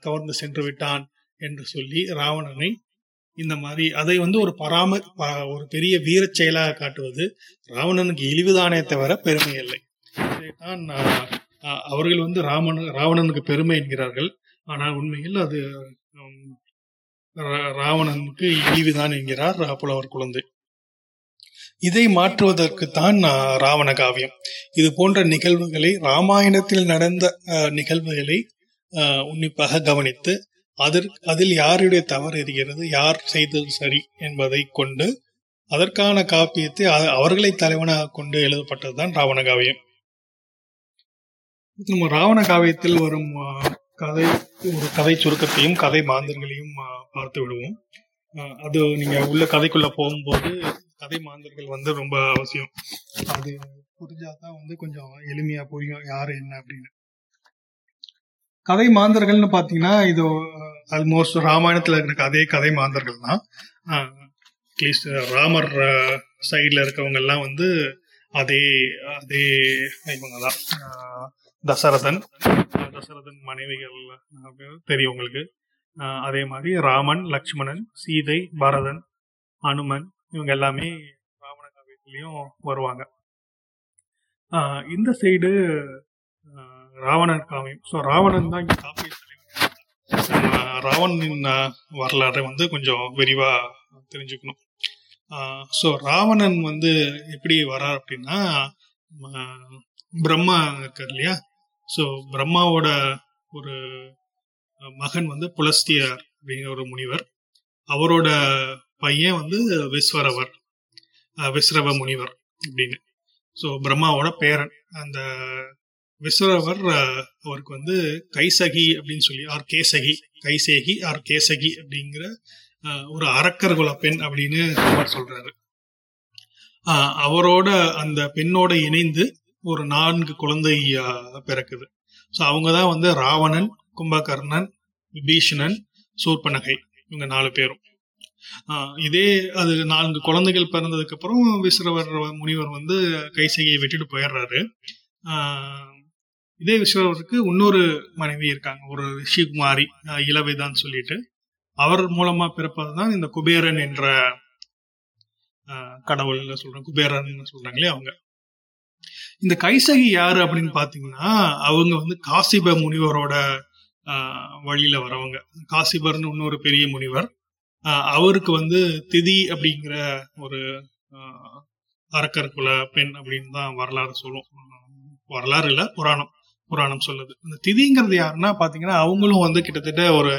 கவர்ந்து சென்று விட்டான் என்று சொல்லி ராவணனை இந்த மாதிரி அதை வந்து ஒரு பராம ஒரு பெரிய வீர செயலாக காட்டுவது ராவணனுக்கு இழிவுதானே தவிர பெருமை இல்லை. இதைத்தான் அவர்கள் வந்து ராமன் ராவணனுக்கு பெருமை என்கிறார்கள். ஆனால் உண்மையில் அது ரா- ராவணனுக்கு இழிவுதான் என்கிறார் புலவர் குழந்தை. இதை மாற்றுவதற்குத்தான் ராவண காவியம். இது போன்ற நிகழ்வுகளை ராமாயணத்தில் நடந்த நிகழ்வுகளை உன்னிப்பாக கவனித்து அதற்கு அதில் யாருடைய தவறு இருக்கிறது யார் செய்தது சரி என்பதை கொண்டு அதற்கான காப்பியத்தை அவர்களை தலைவனாக கொண்டு எழுதப்பட்டதுதான் ராவண காவியம் நம்ம ராவண காவியத்தில் வரும் கதை ஒரு கதை சுருக்கத்தையும் கதை மாந்தர்களையும் பார்த்து விடுவோம். அது நீங்க உள்ள கதைக்குள்ள போகும்போது கதை மாந்தர்கள் வந்து ரொம்ப அவசியம். அது புரிஞ்சாதான் வந்து கொஞ்சம் எளிமையா புரியும் யாரு என்ன அப்படின்னு. கதை மாந்தர்கள்னு பாத்தீங்கன்னா இது ஆல்மோஸ்ட் ராமாயணத்துல இருக்கிற கதை கதை மாந்தர்கள் தான் அட்லீஸ்ட் ராமர் சைட்ல இருக்கவங்க எல்லாம் வந்து அதே அதே இவங்க தான். தசரதன் தசரதன் மனைவிகள் தெரியும் உங்களுக்கு. அதே மாதிரி ராமன் லக்ஷ்மணன் சீதை பரதன் அனுமன் இவங்க எல்லாமே ராவண காவியத்திலையும் வருவாங்க. இந்த சைடு ராவணன் காவியம் ஸோ ராவணன் தான் இங்க காப்பிய ராவணனின் வரலாறை வந்து கொஞ்சம் விரிவா தெரிஞ்சுக்கணும். ஸோ ராவணன் வந்து எப்படி வரார் அப்படின்னா பிரம்மா இருக்கார் இல்லையா? ஸோ பிரம்மாவோட ஒரு மகன் வந்து புலஸ்தியார் அப்படிங்கிற ஒரு முனிவர். அவரோட பையன் வந்து விஸ்வரவர். விஸ்ரவ முனிவர் அப்படின்னு. ஸோ பிரம்மாவோட பேரன். அந்த விஸ்வரவர் அவருக்கு வந்து கைசகி அப்படின்னு சொல்லி ஆர் கேசகி கைசேகி ஆர் கேசகி அப்படிங்கிற ஒரு அரக்கர் குல பெண் அப்படின்னு அவர் சொல்றாரு. அவரோட அந்த பெண்ணோட இணைந்து ஒரு நான்கு குழந்தை பிறக்குது. ஸோ அவங்க தான் வந்து ராவணன் கும்பகர்ணன் விபீஷணன் சூர்பனகை இவங்க நாலு பேரும். இதே அது நான்கு குழந்தைகள் பிறந்ததுக்கு அப்புறம் விஸ்ரவர் முனிவர் வந்து கைசையை விட்டுட்டு போயிடுறாரு. இதே விஸ்வரவருக்கு இன்னொரு மனைவி இருக்காங்க. ஒரு ரிஷிகுமாரி இளவைதான் சொல்லிட்டு. அவர் மூலமா பிறப்பதுதான் இந்த குபேரன் என்ற கடவுள் சொல்றாங்க குபேரன் சொல்றாங்களே அவங்க. இந்த கைசகி யாரு அப்படின்னு பாத்தீங்கன்னா அவங்க வந்து காசிப முனிவரோட ஆஹ் வழியில வரவங்க. காசிபர்னு இன்னொரு பெரிய முனிவர். அவருக்கு வந்து திதி அப்படிங்கிற ஒரு ஆஹ் அரக்கர் குல பெண் அப்படின்னு தான் வரலாறு சொல்லும். வரலாறு இல்ல புராணம். புராணம் சொல்லுது. இந்த திதிங்கிறது யாருன்னா பாத்தீங்கன்னா அவங்களும் வந்து கிட்டத்தட்ட ஒரு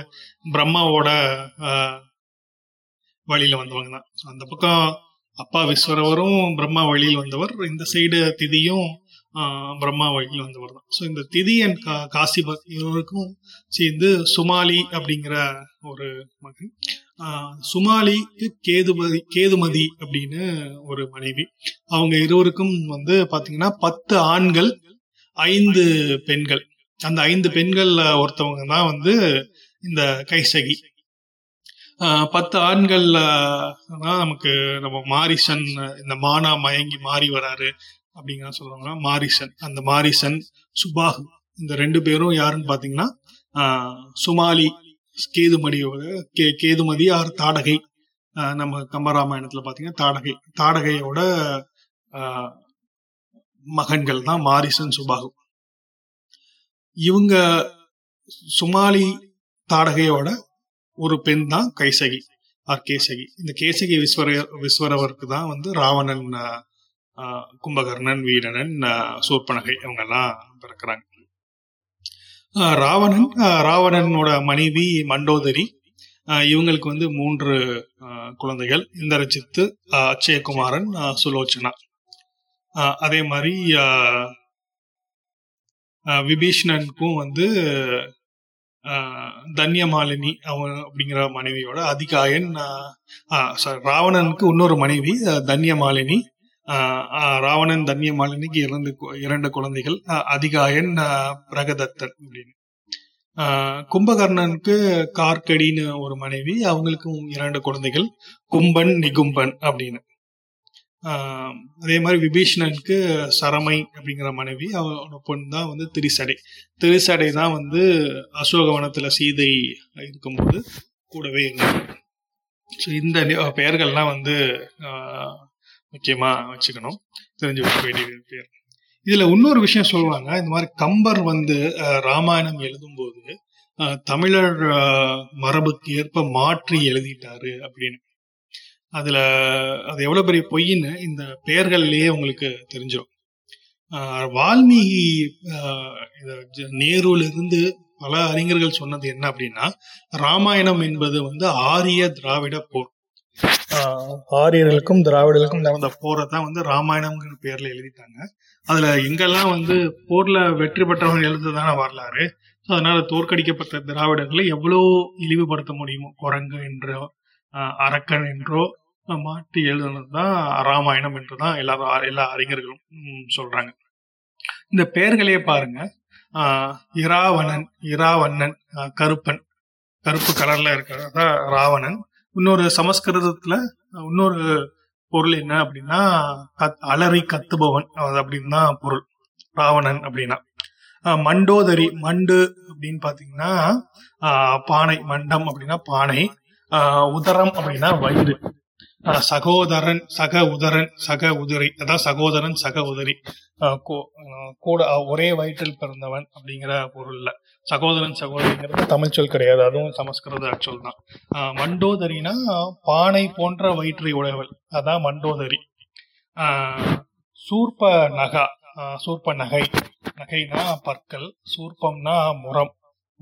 பிரம்மாவோட வழியில வந்தவங்க தான். அந்த பக்கம் அப்பா விஸ்வரவரும் பிரம்மா வழியில் வந்தவர். இந்த சைடு திதியும் பிரம்மா வழியில் வந்தவர் தான். ஸோ இந்த திதி அண்ட் கா காசிபத் இவருக்கும் சேர்ந்து சுமாலி அப்படிங்கிற ஒரு மகன். ஆஹ் சுமாலிக்கு கேதுமதி கேதுமதி அப்படின்னு ஒரு மனைவி. அவங்க இருவருக்கும் வந்து பாத்தீங்கன்னா பத்து ஆண்கள் ஐந்து பெண்கள். அந்த ஐந்து பெண்கள்ல ஒருத்தவங்க தான் வந்து இந்த கைசகி. ஆஹ் பத்து ஆண்கள்ல நமக்கு நம்ம மாரிசன் இந்த மானா மயங்கி மாறி வராரு அப்படிங்கிற சொல்றாங்க மாரிசன். அந்த மாரிசன் சுபாகு இந்த ரெண்டு பேரும் யாருன்னு பாத்தீங்கன்னா ஆஹ் சுமாலி கேதுமடியோட கே கேதுமதி ஆர் தாடகை. ஆஹ் நம்ம கம்பராமாயணத்துல பாத்தீங்கன்னா தாடகை. தாடகையோட ஆஹ் மகன்கள் தான் மாரிசன் சுபாகு இவங்க சுமாலி தாடகையோட ஒரு பெண் தான் கைசகி ஆர் கேசகி. இந்த கேசகி விஸ்வர விஸ்வரவருக்கு தான் வந்து ராவணன் ஆஹ், கும்பகர்ணன் வீரனன் சூர்பனகை அவங்க எல்லாம் பிறக்கிறாங்க. ஆஹ், ராவணன் ராவணனோட மனைவி மண்டோதரி இவங்களுக்கு வந்து மூன்று ஆஹ், குழந்தைகள் இந்தரஜித்து அச்சயகுமாரன் சுலோச்சனா. அதே மாதிரி விபீஷணனுக்கும் வந்து தன்யமாலினி அவன் அப்படிங்கிற மனைவியோட அதிகாயன் ஆஹ், ராவணனுக்கு இன்னொரு மனைவி தன்யமாலினி. ராவணன் தன்யமாலினிக்கு இரண்டு இரண்டு குழந்தைகள் அதிகாயன் பிரகதத்தன் அப்படின்னு. கும்பகர்ணனுக்கு கார்கடின்னு ஒரு மனைவி அவங்களுக்கும் இரண்டு குழந்தைகள் கும்பன் நிகும்பன் அப்படின்னு. அதே மாதிரி விபீஷணனுக்கு சரமை அப்படிங்கிற மனைவி அவனோட பொண்ணு தான் வந்து திரிசடை. திரிசடை தான் வந்து அசோகவனத்தில் சீதை இருக்கும்போது கூடவே இருந்தாங்க ஸோ இந்த பெயர்கள்லாம் வந்து ஆஹ், முக்கியமா வச்சுக்கணும். தெரிஞ்சு வைக்க வேண்டிய பேர் இதில் இன்னொரு விஷயம் சொல்லுவாங்க இந்த மாதிரி கம்பர் வந்து ராமாயணம் எழுதும்போது தமிழர் மரபுக்கு ஏற்ப மாற்றி எழுதிட்டாரு அப்படின்னு. அதில் அது எவ்வளோ பெரிய பொய்ன்னு இந்த பெயர்கள்லேயே உங்களுக்கு தெரிஞ்சிடும் வால்மீகி நேருலிருந்து பல அறிஞர்கள் சொன்னது என்ன அப்படின்னா ராமாயணம் என்பது வந்து ஆரிய திராவிட போர். ஆரியர்களுக்கும் திராவிடர்களுக்கும் நடந்த போரை தான் வந்து ராமாயணம்ங்கிற பேர்ல எழுதிட்டாங்க. அதுல எங்கெல்லாம் வந்து போர்ல வெற்றி பெற்றவங்க எழுதுதான வரலாறு. அதனால தோற்கடிக்கப்பட்ட திராவிடர்களை எவ்வளவு இழிவுபடுத்த முடியுமோ குரங்கு என்றோ அரக்கன் என்றோ மாட்டி மாற்றி எழுதுனது தான் ராமாயணம் என்றுதான் எல்லாரும் எல்லா அறிஞர்களும் சொல்றாங்க. இந்த பெயர்களையே பாருங்க. ஆஹ், இராவணன் இராவண்ணன் கருப்பன். கருப்பு கலர்ல இருக்கிறதா ராவணன். இன்னொரு சமஸ்கிருதத்துல இன்னொரு பொருள் என்ன அப்படின்னா கத்- அலறி கத்துபவன். அது அப்படின்னு தான் பொருள். ராவணன் அப்படின்னா. மண்டோதரி மண்டு அப்படின்னு பாத்தீங்கன்னா பானை மண்டம் அப்படின்னா பானை. உதரம் அப்படின்னா வயிறு. சகோதரன் சக உதரன் சக உதிரி. அதான் சகோதரன் சக உதிரி. கூட ஒரே வயிற்றில் பிறந்தவன் அப்படிங்கிற பொருள்ல. சகோதரன் சகோதரிங்கிறது தமிழ் சொல் கிடையாது. அதுவும் சமஸ்கிருத சொல் தான். மண்டோதரினா பானை போன்ற வயிற்றை உடையவள். அதான் மண்டோதரி. சூர்ப நகா. சூர்ப நகை. நகைனா பற்கள். சூர்பம்னா முரம்.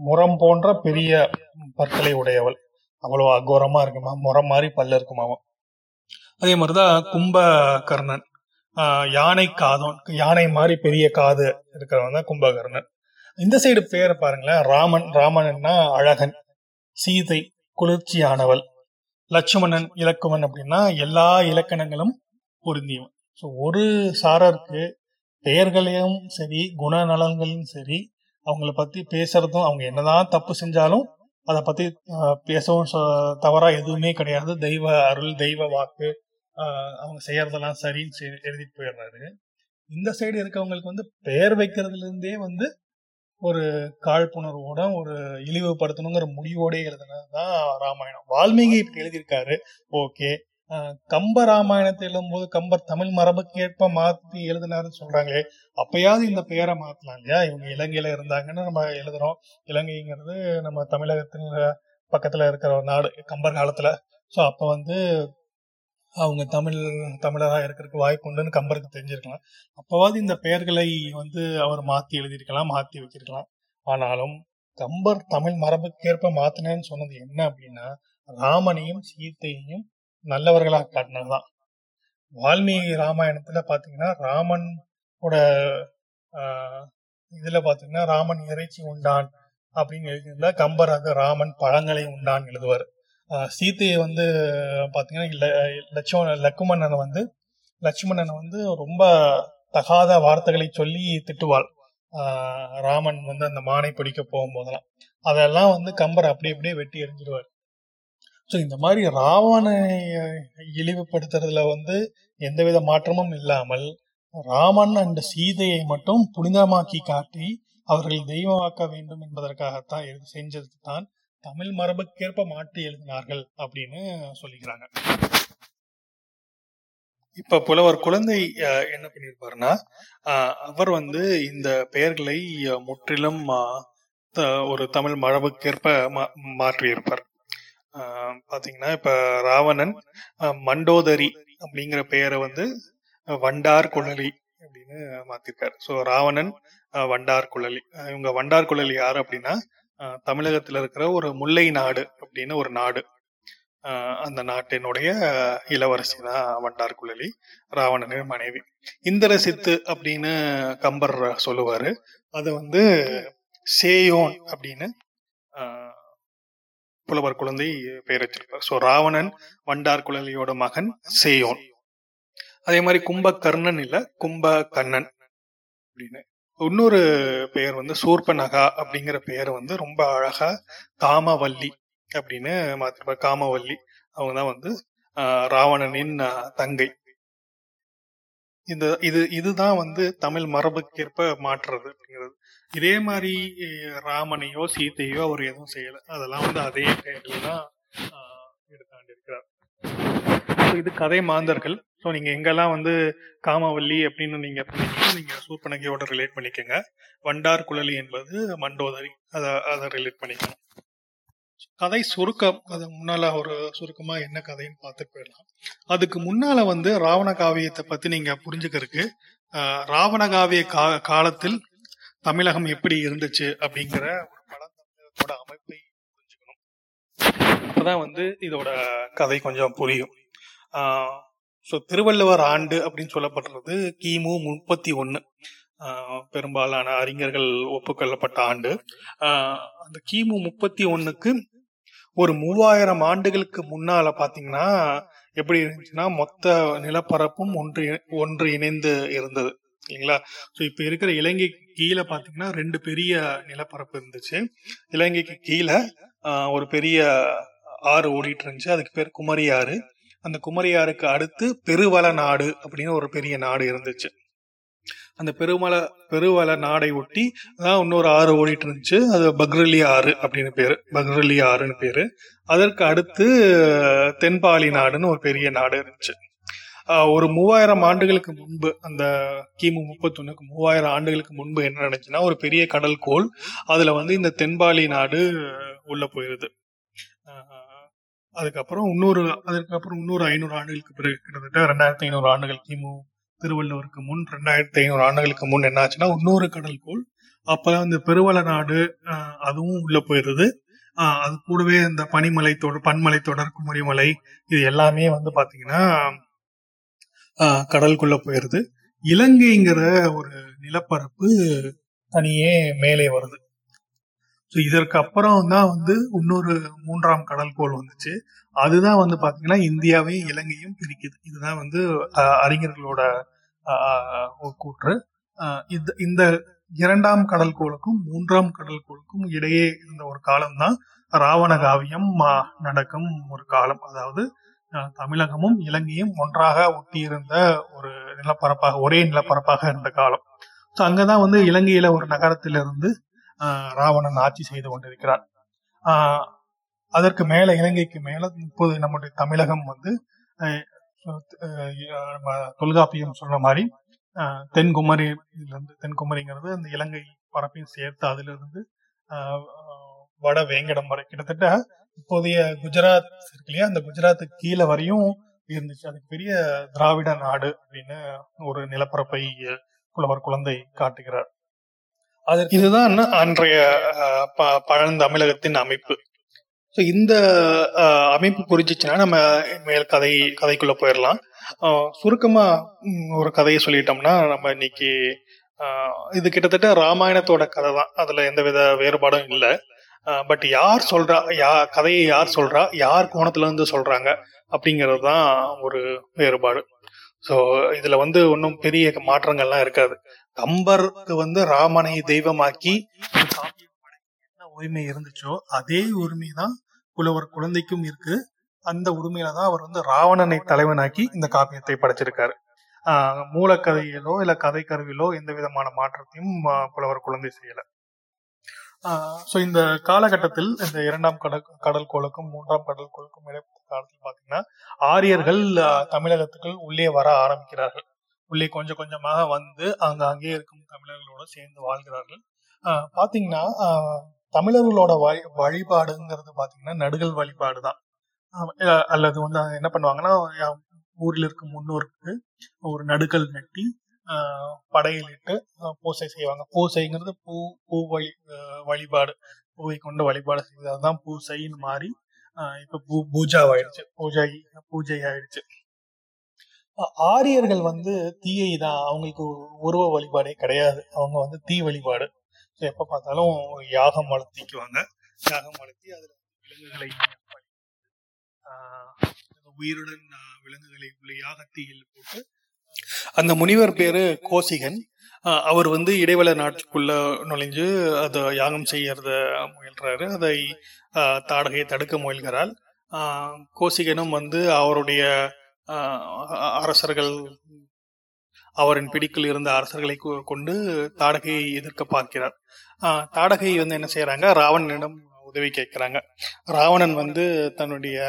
முரம் போன்ற பெரிய பற்களை உடையவள். அவ்வளவு அகோரமா இருக்குமா முரம் மாதிரி பல்ல இருக்குமாவும் அதே மாதிரிதான் கும்பகர்ணன். ஆஹ் யானை காதோன் யானை மாதிரி பெரிய காது இருக்கிறவன் தான் கும்பகர்ணன். இந்த சைடு பேரை பாருங்களேன். ராமன் ராமன்னா அழகன் சீதை குளிர்ச்சியானவள் லட்சுமணன் இலக்குவன் அப்படின்னா எல்லா இலக்கணங்களும் பொருந்தியவன். ஸோ ஒரு சாரருக்கு பெயர்களையும் சரி குணநலன்களும் சரி அவங்கள பத்தி பேசுறதும் அவங்க என்னதான் தப்பு செஞ்சாலும் அதை பத்தி பேசவும் தவறா எதுவுமே கிடையாது. தெய்வ அருள் தெய்வ வாக்கு அவங்க செய்யறதெல்லாம் சரின்னு எழுதிட்டு போயிடுறாரு. இந்த சைடு இருக்கவங்களுக்கு வந்து பெயர் வைக்கிறதுல இருந்தே வந்து ஒரு காழ்ப்புணர்வோட ஒரு இழிவுபடுத்தணுங்கிற முடிவோடே எழுதுனதுதான் ராமாயணம். வால்மீகி இப்படி எழுதியிருக்காரு. ஓகே. கம்ப ராமாயணத்தை எழுதும்போது கம்பர் தமிழ் மரபுக்கேற்ப மாத்தி எழுதினாருன்னு சொல்றாங்களே அப்பயாவது இந்த பெயரை மாத்தலாம் இல்லையா? இவங்க இலங்கையில இருந்தாங்கன்னு நம்ம எழுதுறோம். இலங்கைங்கிறது நம்ம தமிழகத்தின் பக்கத்துல இருக்கிற ஒரு நாடு கம்பர் காலத்துல. சோ அப்ப வந்து அவங்க தமிழ் தமிழராக இருக்கிறதுக்கு வாய்ப்பு உண்டுன்னு கம்பருக்கு தெரிஞ்சிருக்கலாம். அப்பவாவது இந்த பெயர்களை வந்து அவர் மாத்தி எழுதியிருக்கலாம் மாத்தி வச்சிருக்கலாம். ஆனாலும் கம்பர் தமிழ் மரபுக்கேற்ப மாத்தினேன்னு சொன்னது என்ன அப்படின்னா ராமனையும் சீத்தையையும் நல்லவர்களா காட்டினதுதான். வால்மீகி ராமாயணத்துல பாத்தீங்கன்னா ராமனோட இதுல பாத்தீங்கன்னா ராமன் இறைச்சி உண்டான் அப்படின்னு எழுதியிருந்தா கம்பர் அது ராமன் பழங்களை உண்டான் எழுதுவார். சீத்தையை சீதையை வந்து பாத்தீங்கன்னா லட்சுமண லக்குமணனை வந்து லட்சுமணனை வந்து ரொம்ப தகாத வார்த்தைகளை சொல்லி திட்டுவாள். ராமன் வந்து அந்த மானை பிடிக்க போகும்போதெல்லாம். அதெல்லாம் வந்து கம்பர் அப்படி அப்படியே வெட்டி எறிஞ்சிடுவார் ஸோ இந்த மாதிரி ராவணை இழிவுபடுத்துறதுல வந்து எந்தவித மாற்றமும் இல்லாமல் ராமன் அண்ட் சீதையை மட்டும் புனிதமாக்கி காட்டி அவர்கள் தெய்வமாக்க வேண்டும் என்பதற்காகத்தான் எழுதி செஞ்சது தான் தமிழ் மரபுக்கேற்ப மாற்றி எழுதினார்கள் அப்படின்னு சொல்லிக்கிறாங்க. இப்ப புலவர் குழந்தை என்ன பண்ணியிருப்பாருன்னா அவர் வந்து இந்த பெயர்களை முற்றிலும் த- ஒரு தமிழ் மரபுக்கேற்ப மா- மாற்றியிருப்பார். பாத்தீங்கன்னா இப்ப ராவணன் மண்டோதரி அப்படிங்கிற பெயரை வந்து வண்டார் குழலி அப்படின்னு மாத்திருக்காரு. ஸோ ராவணன் வண்டார் குழலி. இவங்க வண்டார் குழலி யார் அப்படின்னா தமிழகத்துல இருக்கிற ஒரு முல்லை நாடு அப்படின்னு ஒரு நாடு. அந்த நாட்டினுடைய இளவரசி தான் வண்டார் குழலி ராவணனின் மனைவி. இந்திரசித்து அப்படின்னு கம்பர் சொல்லுவாரு. அதை வந்து சேயோன் அப்படின்னு புலவர் குழந்தை பெயர் வச்சிருப்பார் ஸோ ராவணன் வண்டார் குழலியோட மகன் சேயோன். அதே மாதிரி கும்பகர்ணன் இல்ல கும்பகண்ணன் அப்படின்னு. இன்னொரு பெயர் வந்து சூர்பநகா அப்படிங்கிற பெயர் வந்து ரொம்ப அழகா காமவல்லி அப்படின்னு மாத்திருப்பார். காமவல்லி. அவங்க தான் வந்து ஆஹ், ராவணனின் தங்கை. இந்த இது இதுதான் வந்து தமிழ் மரபுக்கேற்ப மாற்றுறது அப்படிங்கிறது. இதே மாதிரி ராமனையோ சீத்தையோ அவர் எதுவும் செய்யல. அதெல்லாம் வந்து அதே பெயர்ல தான் இருக்கிறார் எடுத்தாண்டிருக்கிறார் இது கதை மாந்தர்கள். ஸோ நீங்க எங்கெல்லாம் வந்து காமவல்லி அப்படின்னு நீங்க பண்ணீங்கன்னா நீங்க சூர்பனகையோட ரிலேட் பண்ணிக்கோங்க. வண்டார் குழலி என்பது மண்டோதரி. அதை அதை ரிலேட் பண்ணிக்கணும் கதை சுருக்கம் அது முன்னால ஒரு சுருக்கமா என்ன கதைன்னு பார்த்துட்டு போயிடலாம். அதுக்கு முன்னால வந்து ராவண காவியத்தை பத்தி நீங்க புரிஞ்சுக்கிறதுக்கு ராவண காவிய கா காலத்தில் தமிழகம் எப்படி இருந்துச்சு அப்படிங்கிற ஒரு பழந்தமிழகத்தோட அமைப்பை புரிஞ்சுக்கணும். அப்பதான் வந்து இதோட கதை கொஞ்சம் புரியும். ஸோ திருவள்ளுவர் ஆண்டு அப்படின்னு சொல்லப்படுறது கிமு முப்பத்தி ஒன்று பெரும்பாலான அறிஞர்கள் ஒப்புக்கொள்ளப்பட்ட ஆண்டு. அந்த கிமு முப்பத்தி ஒன்றுக்கு ஒரு மூவாயிரம் ஆண்டுகளுக்கு முன்னால பாத்தீங்கன்னா எப்படி இருந்துச்சுன்னா மொத்த நிலப்பரப்பும் ஒன்று ஒன்று இணைந்து இருந்தது. இல்லைங்களா? ஸோ இப்போ இருக்கிற இலங்கைக்கு கீழே பார்த்தீங்கன்னா ரெண்டு பெரிய நிலப்பரப்பு இருந்துச்சு. இலங்கைக்கு கீழே ஒரு பெரிய ஆறு ஓடிட்டு இருந்துச்சு. அதுக்கு பேர் குமரி ஆறு அந்த குமரி ஆறுக்கு அடுத்து பெருவள நாடு அப்படின்னு ஒரு பெரிய நாடு இருந்துச்சு. அந்த பெருமல பெருவலை நாடை ஒட்டி தான் இன்னொரு ஆறு ஓடிட்டு இருந்துச்சு அது பக்ரலி ஆறு அப்படின்னு பேரு. பக்ரலி ஆறுன்னு பேரு. அதற்கு அடுத்து தென்பாலி நாடுன்னு ஒரு பெரிய நாடு இருந்துச்சு. ஒரு மூவாயிரம் ஆண்டுகளுக்கு முன்பு அந்த கிமு முப்பத்தொன்னுக்கு மூவாயிரம் ஆண்டுகளுக்கு முன்பு என்ன நடந்துச்சுன்னா ஒரு பெரிய கடல் கோள் அதுல வந்து இந்த தென்பாலி நாடு உள்ள போயிருது. அதுக்கப்புறம் இன்னொரு அதுக்கப்புறம் இன்னொரு ஐநூறு ஆண்டுகளுக்கு பிறகு கிட்டத்தட்ட ரெண்டாயிரத்தி ஐநூறு ஆண்டுகள் கிமு திருவள்ளுவருக்கு முன் ரெண்டாயிரத்தி ஐநூறு ஆண்டுகளுக்கு முன் என்ன ஆச்சுன்னா இன்னொரு கடல் கோள் அப்பதான் இந்த பெருவள நாடு அதுவும் உள்ள போயிருது. அது கூடவே இந்த பனிமலை தொடர் பன்மலை தொடர் குமரிமலை இது எல்லாமே வந்து பாத்தீங்கன்னா கடலுக்குள்ள போயிருது. இலங்கைங்கிற ஒரு நிலப்பரப்பு தனியே மேலே வருது. ஸோ இதற்கு அப்புறம் தான் வந்து இன்னொரு மூன்றாம் கடல்கோள் வந்துச்சு. அதுதான் வந்து பாத்தீங்கன்னா இந்தியாவையும் இலங்கையும் பிரிக்குது. இதுதான் வந்து அறிஞர்களோட கூற்று. இந்த இந்த இரண்டாம் கடல்கோளுக்கும் மூன்றாம் கடல்கோளுக்கும் இடையே இருந்த ஒரு காலம்தான் ராவண காவியம் நடக்கும் ஒரு காலம். அதாவது தமிழகமும் இலங்கையும் ஒன்றாக ஒட்டியிருந்த ஒரு நிலப்பரப்பாக ஒரே நிலப்பரப்பாக இருந்த காலம். ஸோ அங்கதான் வந்து இலங்கையில ஒரு நகரத்திலிருந்து ராவணன் ஆட்சி செய்து கொண்டிருக்கிறார் அதற்கு மேல இலங்கைக்கு மேல இப்போது நம்முடைய தமிழகம் வந்து நம்ம தொல்காப்பியம் சொன்ன மாதிரி தென்குமரியிலிருந்து தென்குமரி தென்குமரிங்கிறது அந்த இலங்கை பரப்பையும் சேர்த்து அதிலிருந்து வட வேங்கடம் வரை. கிட்டத்தட்ட இப்போதைய குஜராத் இருக்கு இல்லையா அந்த குஜராத்துக்கு கீழே வரையும் இருந்துச்சு. அதுக்கு பெரிய திராவிட நாடு அப்படின்னு ஒரு நிலப்பரப்பை புலவர் குழந்தை காட்டுகிறார். இதுதான் அன்றைய ப- பழந்தமிழகத்தின் அமைப்பு. ஸோ இந்த அமைப்பு புரிஞ்சிச்சுன்னா நம்ம மேல் கதை கதைக்குள்ள போயிடலாம் சுருக்கமா ஒரு கதையை சொல்லிட்டோம்னா நம்ம இன்னைக்கு ஆஹ், இது கிட்டத்தட்ட ராமாயணத்தோட கதை தான். அதுல எந்தவித வேறுபாடும் இல்லை. பட் யார் சொல்றா யா கதையை யார் சொல்றா யார் கோணத்துல இருந்து சொல்றாங்க அப்படிங்கிறது தான் ஒரு வேறுபாடு. ஸோ இதுல வந்து ஒன்றும் பெரிய மாற்றங்கள்லாம் இருக்காது. கம்பருக்கு வந்து ராமனை தெய்வமாக்கி ஒரு என்ன உரிமை இருந்துச்சோ அதே உரிமை தான் புலவர் குழந்தைக்கும் இருக்கு. அந்த உரிமையில தான் அவர் வந்து ராவணனை தலைவனாக்கி இந்த காப்பியத்தை படைச்சிருக்காரு. ஆஹ் மூலக்கதையிலோ இல்ல கதை கருவிலோ எந்த விதமான மாற்றத்தையும் புலவர் குழந்தை செய்யல. ஸோ இந்த காலகட்டத்தில் இந்த இரண்டாம் கடல் கடல் கோளுக்கும் மூன்றாம் கடல் கோளுக்கும் இடைப்பட்ட காலத்தில் பாத்தீங்கன்னா ஆரியர்கள் தமிழகத்துக்குள் உள்ளே வர ஆரம்பிக்கிறார்கள். உள்ளே கொஞ்சம் கொஞ்சமாக வந்து அங்க அங்கே இருக்கும் தமிழர்களோட சேர்ந்து வாழ்கிறார்கள். பாத்தீங்கன்னா தமிழர்களோட வழி வழிபாடுங்கிறது பாத்தீங்கன்னா நடுகள் வழிபாடு தான். அல்லது வந்து என்ன பண்ணுவாங்கன்னா ஊரில் இருக்கும் முன்னோருக்கு ஒரு நடுக்கல் நட்டி படையலிட்டு பூசை செய்வாங்க. பூசைங்கிறது பூ பூ வழி வழிபாடு பூவை கொண்டு வழிபாடு செய்வது அதுதான் பூசைன்னு மாறி இப்போ இப்ப பூ பூஜாவாயிடுச்சு. பூஜை பூஜை ஆயிடுச்சு ஆரியர்கள் வந்து தீயை தான் அவங்களுக்கு உருவ வழிபாடே கிடையாது. அவங்க வந்து தீ வழிபாடு. ஸோ எப்போ பார்த்தாலும் யாகம் வளர்த்திக்குவாங்க யாகம் வளர்த்தி அதில் விலங்குகளை உயிருடன் விலங்குகளை உள்ள யாகத்தீயில் போட்டு அந்த முனிவர் பேரு கோசிகன். அவர் வந்து இடைவெள நாட்டுக்குள்ள நுழைஞ்சு அதை யாகம் செய்யறத முயல்றாரு. அதை தாடகையை தடுக்க முயல்கிறாள் கோசிகனும் வந்து அவருடைய அரசர்கள் அவரின் பிடிக்கில் இருந்த அரசர்களை கொ- கொண்டு தாடகையை எதிர்க்க பார்க்கிறார். தாடகை வந்து என்ன செய்யறாங்க ராவணனிடம் உதவி கேட்கிறாங்க. ராவணன் வந்து தன்னுடைய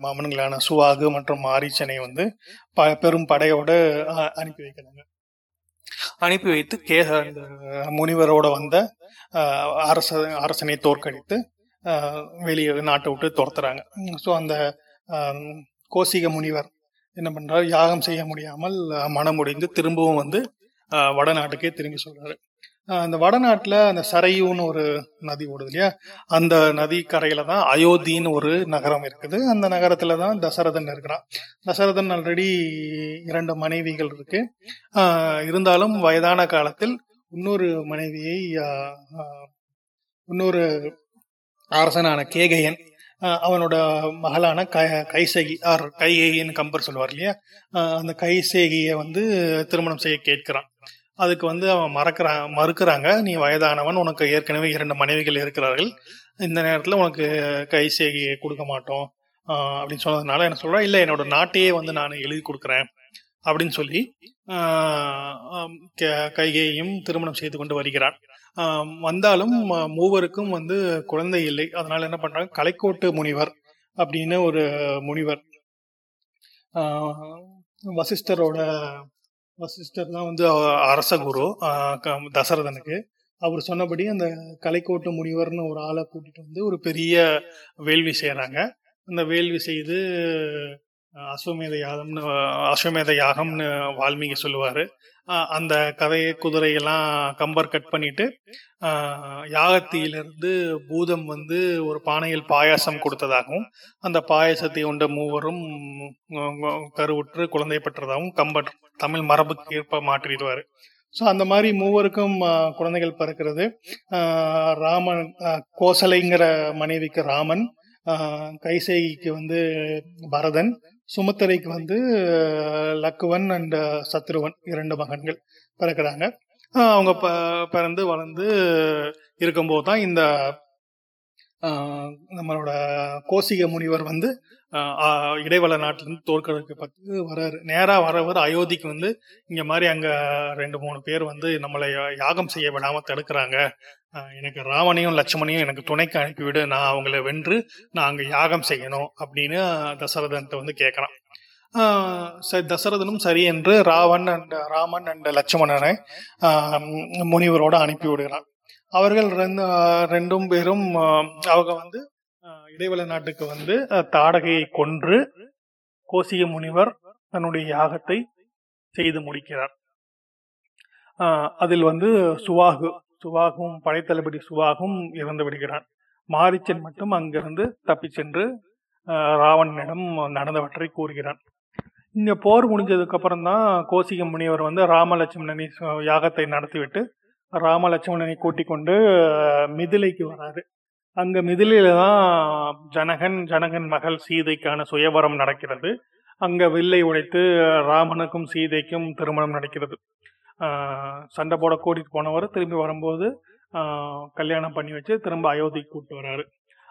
மாமன்களான சுவாகு மற்றும் ஆரிச்சனை வந்து ப பெரும் படையோட அனுப்பி வைக்கிறாங்க. அனுப்பி வைத்து கே முனிவரோட வந்த அரச அரசனை தோற்கடித்து வெளியே நாட்டை விட்டு துரத்துறாங்க. ஸோ அந்த கோசிக முனிவர் என்ன பண்ணுறாரு யாகம் செய்ய முடியாமல் மனமுடிந்து திரும்பவும் வந்து வடநாட்டுக்கே திரும்பி சொல்றாரு. அந்த வடநாட்டில் அந்த சரையூன்னு ஒரு நதி ஓடுது இல்லையா? அந்த நதி கரையில தான் அயோத்தின்னு ஒரு நகரம் இருக்குது. அந்த நகரத்துல தான் தசரதன் இருக்கிறான். தசரதன் ஆல்ரெடி இரண்டு மனைவிகள் இருக்கு. இருந்தாலும் வயதான காலத்தில் இன்னொரு மனைவியை இன்னொரு அரசனான கேகையன் அவனோட மகளான க கைசேகி ஆர் கைகேயின்னு கம்பர் சொல்லுவார் இல்லையா? அந்த கைசேகியை வந்து திருமணம் செய்ய கேட்கிறான். அதுக்கு வந்து அவன் மறக்கிறான் மறுக்கிறாங்க. நீ வயதானவன் உனக்கு ஏற்கனவே இரண்டு மனைவிகள் இருக்கிறார்கள். இந்த நேரத்தில் உனக்கு கைசேகியை கொடுக்க மாட்டோம். அப்படின்னு சொன்னதுனால என்ன சொல்கிறான் இல்லை என்னோட நாட்டையே வந்து நான் எழுதி கொடுக்குறேன் அப்படின்னு சொல்லி கைகையையும் திருமணம் செய்து கொண்டு வருகிறான். வந்தாலும் மூவருக்கும் வந்து குழந்தை இல்லை. அதனால என்ன பண்றாங்க? கலைக்கோட்டு முனிவர் அப்படின்னு ஒரு முனிவர். வசிஷ்டரோட வசிஷ்டர் தான் வந்து அரச குரு ஆஹ், க- தசரதனுக்கு. அவர் சொன்னபடி அந்த கலைக்கோட்டு முனிவர்னு ஒரு ஆளை கூட்டிட்டு வந்து ஒரு பெரிய வேள்வி செய்யறாங்க அந்த வேள்வி செய்து அஸ்வமேத யாகம்னு அஸ்வமேத யாகம்னு வால்மீகி சொல்லுவாரு. அந்த கதையை குதிரையெல்லாம் கம்பர் கட் பண்ணிட்டு யாகத்தியிலிருந்து பூதம் வந்து ஒரு பானையில் பாயாசம் கொடுத்ததாகவும் அந்த பாயாசத்தை உண்ட மூவரும் கருவுற்று குழந்தை பெற்றதாகவும் கம்பர் தமிழ் மரபுக்கு ஏற்ப மாற்றிடுவார். ஸோ அந்த மாதிரி மூவருக்கும் குழந்தைகள் பிறக்கிறது. ராமன் கோசலைங்கிற மனைவிக்கு ராமன் கைசேகிக்கு வந்து பரதன் சுமத்திரைக்கு வந்து லக்குவன் அண்ட் சத்ருவன் இரண்டு மகன்கள் பிறக்கிறாங்க. அவங்க ப- பிறந்து வளர்ந்து இருக்கும்போது தான் இந்த நம்மளோட கோசிக முனிவர் வந்து இடைவள நாட்டிலிருந்து தோற்கறதுக்கு பார்த்து வராரு. நேரா வரவர் அயோத்திக்கு வந்து இங்க மாதிரி அங்க ரெண்டு மூணு பேர் வந்து நம்மளை யாகம் செய்ய விடாம தடுக்கிறாங்க. எனக்கு ராவணையும் லட்சுமணையும் எனக்கு துணைக்கு அனுப்பிவிடு. நான் அவங்கள வென்று நான் அங்க யாகம் செய்யணும். அப்படின்னு தசரதன்ட்ட வந்து கேட்கறான் சரி தசரதனும் சரி என்று ராவன் அண்ட் ராமன் அண்ட் லட்சுமணனை முனிவரோடு முனிவரோட அனுப்பி விடுகிறான் அவர்கள் ரெண்டு ரெண்டும் பேரும் அவங்க வந்து இடைவெள நாட்டுக்கு வந்து தாடகையை கொன்று கோசிய முனிவர் தன்னுடைய யாகத்தை செய்து முடிக்கிறார். அதில் வந்து சுவாகு சுவாகும் படைத்தளபதி சுவாகும் இறந்து விடுகிறான் மாரிச்சன் மட்டும் அங்கிருந்து தப்பி சென்று ராவணனிடம் நடந்தவற்றை கூறுகிறான் இங்க போர் முடிஞ்சதுக்கு அப்புறம் தான் கோசிக முனிவர் வந்து ராமலட்சுமணனை யாகத்தை நடத்திவிட்டு ராமலட்சுமணனை கூட்டிக் கொண்டு மிதிலைக்கு வராரு. அங்க மிதிலையில தான் ஜனகன் ஜனகன் மகள் சீதைக்கான சுயவரம் நடக்கிறது. அங்க வில்லை உடைத்து ராமனுக்கும் சீதைக்கும் திருமணம் நடக்கிறது. சண்டை போட கூட்டிட்டு போனவர் திரும்பி வரும்போது கல்யாணம் பண்ணி வச்சு திரும்ப அயோத்திக்கு கூப்பிட்டு வராரு.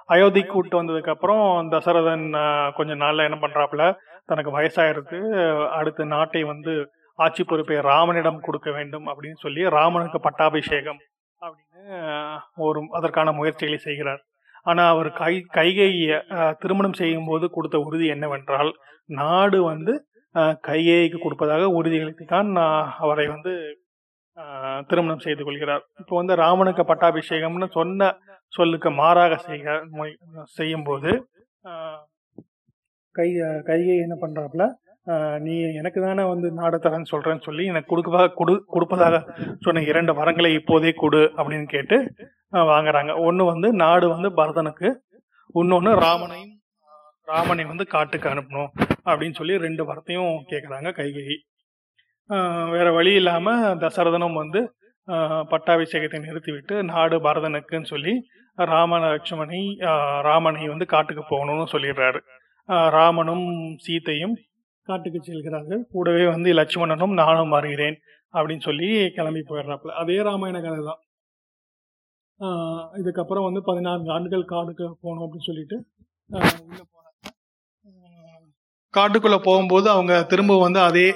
அயோத்திக்கு கூப்பிட்டு வந்ததுக்கு அப்புறம் தசரதன் கொஞ்சம் கொஞ்ச நாள்ல என்ன பண்றாப்புல தனக்கு வயசாயிருக்கு அடுத்த நாட்டை வந்து ஆட்சி பொறுப்பை ராமனிடம் கொடுக்க வேண்டும் அப்படின்னு சொல்லி ராமனுக்கு பட்டாபிஷேகம். அப்படின்னு ஒரு அதற்கான முயற்சிகளை செய்கிறார். ஆனால் அவர் கை கைகையை திருமணம் செய்யும் போது கொடுத்த உறுதி என்னவென்றால் நாடு வந்து ஆஹ், கைகேயிக்கு கொடுப்பதாக உறுதியளித்து தான் அவரை வந்து திருமணம் செய்து கொள்கிறார். இப்போ வந்து ராமனுக்கு பட்டாபிஷேகம்னு சொன்ன சொல்லுக்கு மாறாக செய்க செய்யும்போது கை கைகை என்ன பண்ணுறாப்புல நீ எனக்கு தானே வந்து நாடு தரேன்னு சொல்றேன்னு சொல்லி எனக்கு கொடுப்பதாக கொடு கொடுப்பதாக சொன்ன இரண்டு வரங்களை இப்போதே கொடு அப்படின்னு கேட்டு வாங்குறாங்க. ஒன்று வந்து நாடு வந்து பரதனுக்கு இன்னொன்று ராமனையும் ராமனை வந்து காட்டுக்கு அனுப்பணும் அப்படின்னு சொல்லி ரெண்டு வரத்தையும் கேட்குறாங்க கைகை வேற வழி இல்லாமல் தசரதனும் வந்து பட்டாபிஷேகத்தை நிறுத்திவிட்டு நாடு பரதனுக்குன்னு சொல்லி ராம லட்சுமணி ராமனை வந்து காட்டுக்கு போகணும்னு சொல்லிடுறாரு. ராமனும் சீதையும் காட்டுக்கு செல்கிறார்கள். கூடவே வந்து லட்சுமணனும் நானும் வருகிறேன் அப்படின்னு சொல்லி கிளம்பி போயிடுறாப்புல. அதே ராமாயண கதை தான். இதுக்கப்புறம் வந்து பதினான்கு ஆண்டுகள் காடுக்கு போகணும் அப்படின்னு சொல்லிட்டு உள்ள போறாங்க. காட்டுக்குள்ளே போகும்போது அவங்க திரும்ப வந்து அதே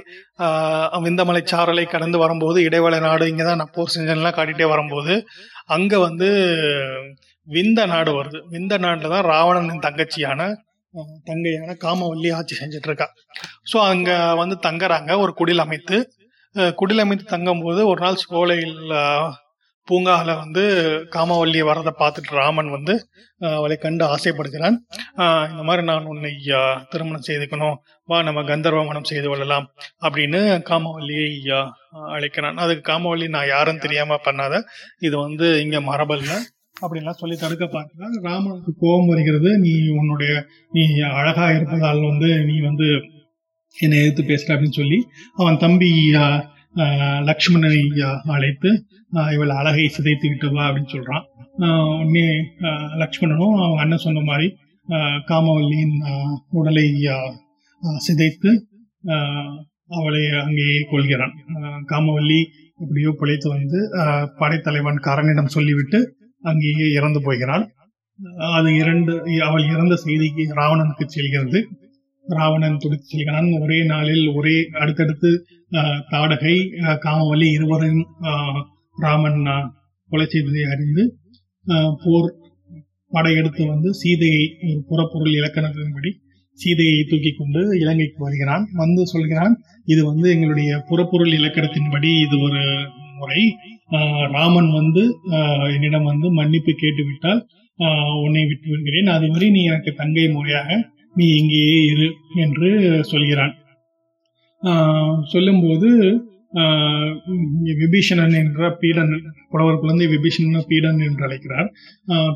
விந்தமலை சாரலை கடந்து வரும்போது இடைவேளை நாடு இங்கே தான் நான் போர் செஞ்சன்லாம் காட்டிகிட்டே வரும்போது அங்கே வந்து விந்த நாடு வருது. விந்த நாட்டில் தான் ராவணனின் தங்கச்சியான தங்கையான காமவல்லி ஆட்சி செஞ்சுட்டு இருக்கா ஸோ அங்க வந்து தங்குறாங்க ஒரு குடில் அமைத்து. குடில் அமைத்து தங்கும்போது ஒரு நாள் சோலையில் பூங்காவில் வந்து காமவல்லி வரதை பார்த்துட்டு ராமன் வந்து அவளை கண்டு ஆசைப்படுகிறான். இந்த மாதிரி நான் உன்னை திருமணம் செய்துக்கணும். வா நம்ம கந்தர்வ மனம் செய்து கொள்ளலாம் அப்படின்னு காமவல்லியை அழைக்கிறான். அதுக்கு காமவல்லி நான் யாரும் தெரியாம பண்ணாத. இது வந்து இங்க மரபல்ல. அப்படின்லாம் சொல்லி தடுக்க பார்க்கிறான் ராமனுக்கு கோபம் வருகிறது. நீ உன்னுடைய நீ அழகா இருப்பதால் வந்து நீ வந்து என்னை எதிர்த்து பேசுற அப்படின்னு சொல்லி அவன் தம்பி லக்ஷ்மணனை அழைத்து இவள் அழகை சிதைத்து விட்டு வா அப்படின்னு சொல்றான். நீ உடனே லக்ஷ்மணனும் அவன் அண்ணன் சொன்ன மாதிரி காமவல்லியின் உடலை சிதைத்து அவளை அங்கேயே கொள்கிறான் காமவல்லி எப்படியோ பிழைத்து வந்து படைத்தலைவன் கரனிடம் சொல்லிவிட்டு அங்கேயே இறந்து போகிறாள். அது இரண்டு அவள் இறந்த செய்திக்கு ராவணனுக்கு செல்கிறது. ராவணன் துடித்து செல்கிறான். ஒரே நாளில் ஒரே அடுத்தடுத்து தாடகை காமவலி இருவரையும் ராமன் கொலை செய்ததை அறிந்து போர் படையெடுத்து வந்து சீதையை ஒரு புறப்பொருள் இலக்கணத்தின்படி சீதையை தூக்கி கொண்டு இலங்கைக்கு வருகிறான். வந்து சொல்கிறான் இது வந்து எங்களுடைய புறப்பொருள் இலக்கணத்தின்படி இது ஒரு முறை ராமன் வந்து ஆஹ் என்னிடம் வந்து மன்னிப்பு கேட்டுவிட்டால் ஆஹ் உன்னை விட்டு விடுகிறேன் அதுவரை நீ எனக்கு தங்கை முறையாக நீ இங்கேயே இரு என்று சொல்கிறான். ஆஹ் சொல்லும்போது ஆஹ் விபீஷணன் என்ற பீடன் புலவர் குழந்தை விபீஷணன் பீடன் என்று அழைக்கிறார்.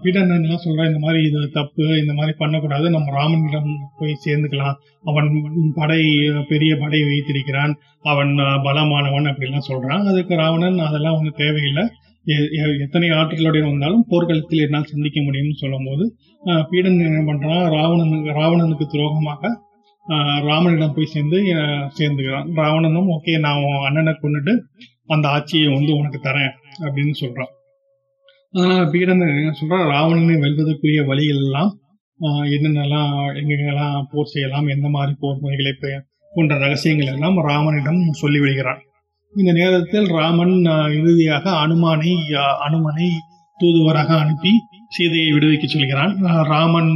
பீடன் எல்லாம் சொல்றா இந்த மாதிரி இது தப்பு இந்த மாதிரி பண்ணக்கூடாது. நம்ம ராமனிடம் போய் சேர்ந்துக்கலாம். அவன் படை பெரிய படை வைத்திருக்கிறான். அவன் பலமானவன் அப்படிலாம் சொல்றான். அதுக்கு ராவணன் அதெல்லாம் ஒன்றும் தேவையில்லை. எ- எத்தனை ஆற்றலுடைய வந்தாலும் போர்க்களத்தில் என்னால் சிந்திக்க முடியும்னு சொல்லும்போது போது பீடன் என்ன பண்றான்? ராவணனுக்கு ராவணனுக்கு துரோகமாக ராமனிடம் போய் சேர்ந்து சேர்ந்துக்கிறான். ராவணனும் ஓகே நான் உன் அண்ணனை கொண்டுட்டு அந்த ஆட்சியை வந்து உனக்கு தரேன் அப்படின்னு சொல்றான். அதனால பீடன் என்ன சொல்றான் ராவணனை வெல்வதற்குரிய வழிகள் எல்லாம் என்னென்னலாம் எங்கெங்கெல்லாம் போர் செய்யலாம் எந்த மாதிரி போர் முறைகளை போன்ற ரகசியங்கள் எல்லாம் ராமனிடம் சொல்லி விடுகிறான். இந்த நேரத்தில் ராமன் இறுதியாக அனுமானை அனுமனை தூதுவராக அனுப்பி சீதையை விடுவிக்க சொல்கிறான். ராமன்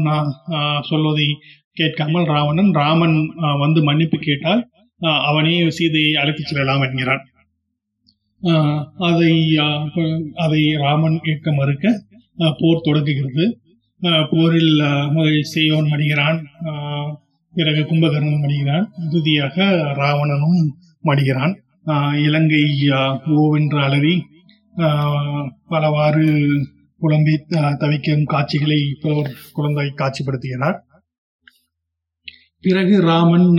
சொல்வதை கேட்காமல் ராவணன் ராமன் வந்து மன்னிப்பு கேட்டால் அவனே சீதையை அழைத்துச் செல்லலாம் என்கிறான். அதை ஆஹ், அதை ராமன் ஏற்க மறுக்க போர் தொடங்குகிறது. ஆஹ், போரில் ஆஹ், செய்யோன் மடிகிறான். ஆஹ், பிறகு கும்பகர்ணன் மடிகிறான். இறுதியாக ராவணனும் மடிகிறான். ஆஹ், இலங்கை ஆஹ், ஓவென்று அலறி ஆஹ், பலவாறு புலம்பி தவிக்கும் காட்சிகளை புலவர் குழந்தை காட்சிப்படுத்துகிறார் பிறகு ராமன்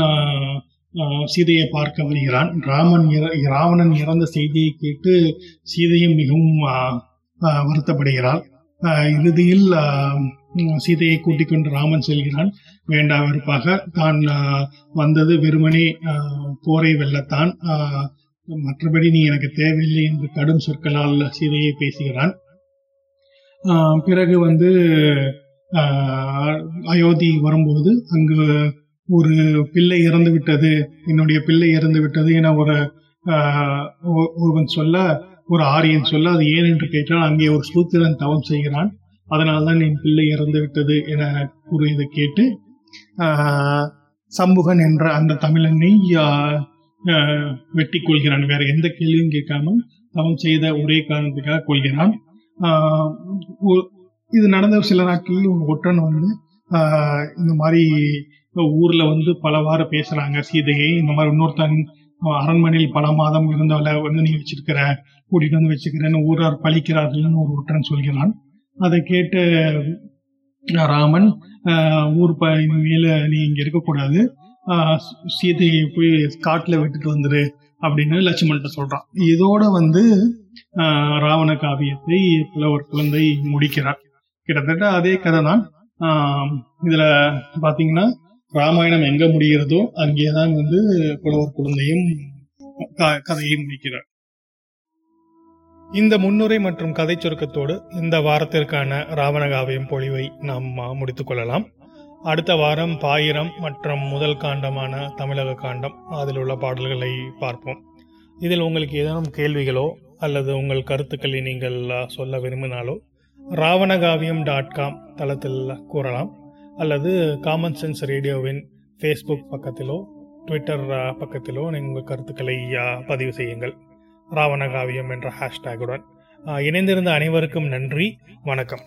சீதையை பார்க்க வருகிறான். ராமன் இற- ராவணன் இறந்த செய்தியை கேட்டு சீதையும் மிகவும் வருத்தப்படுகிறாள். இறுதியில் சீதையை கூட்டிக் கொண்டு ராமன் செல்கிறான். வேண்டா வெறுப்பாக. தான் வந்தது வெறுமனே போரை வெல்லத்தான். மற்றபடி நீ எனக்கு தேவையில்லை என்று கடும் சொற்களால் சீதையை பேசுகிறான். பிறகு வந்து அயோத்தி வரும்போது அங்கு ஒரு பிள்ளை இறந்து விட்டது என்னுடைய பிள்ளை இறந்து விட்டது என ஒரு ஒருவன் சொல்ல ஒரு ஆரியன் சொல்ல அது ஏன் என்று கேட்டால் அங்கே ஒரு சூத்திரன் தவம் செய்கிறான். அதனால்தான் என் பிள்ளை இறந்து விட்டது என கூறியதை கேட்டு சம்புகன் என்ற அந்த தமிழனை வெட்டி கொள்கிறான். வேற எந்த கேள்வியும் கேட்காமல் தவம் செய்த ஒரே காரணத்துக்காக கொள்கிறான். ஒ- இது நடந்த சில நாட்களில் ஒரு ஒற்றன் வந்து இந்த மாதிரி ஊர்ல வந்து பலவாறு பேசுறாங்க. சீதையை இந்த மாதிரி இன்னொருத்தன் அரண்மனையில் பல மாதம் இருந்தவளை வந்து நீ வச்சிருக்கிற கூட்டிட்டு வந்து வச்சுக்கிறேன்னு ஊரார் பழிக்கிறார்கள்னு ஒரு ஒற்றன் சொல்கிறான். அதை கேட்டு ராமன் ஊர் ப மேல நீ இங்க இருக்கக்கூடாது சீதையை போய் காட்டுல விட்டுட்டு வந்துரு அப்படின்னு லட்சுமண்கிட்ட சொல்றான். இதோட வந்து ராவண காவியத்தை புலவர் குழந்தை முடிக்கிறார். கிட்டத்தட்ட அதே கதை தான் இதுல பாத்தீங்கன்னா ராமாயணம் எங்க முடிகிறதோ அங்கேதான் வந்து புலவர் குழந்தையும் க- கதையை முடிக்கிறார். இந்த முன்னுரை மற்றும் கதை சுருக்கத்தோடு இந்த வாரத்திற்கான ராவணகாவியம் பொழிவை நாம் முடித்துக் கொள்ளலாம். அடுத்த வாரம் பாயிரம் மற்றும் முதல் காண்டமான தமிழக காண்டம் அதில் உள்ள பாடல்களை பார்ப்போம். இதில் உங்களுக்கு ஏதேனும் கேள்விகளோ அல்லது உங்கள் கருத்துக்களை நீங்கள் சொல்ல விரும்பினாலோ ராவணகாவியம் டாட் காம் தளத்தில் கூறலாம். அல்லது காமன் சென்ஸ் ரேடியோவின் ஃபேஸ்புக் பக்கத்திலோ ட்விட்டர் பக்கத்திலோ நீங்கள் உங்கள் கருத்துக்களை பதிவு செய்யுங்கள். ராவணகாவியம் என்ற ஹேஷ்டேகுடன் இணைந்திருந்த அனைவருக்கும் நன்றி. வணக்கம்.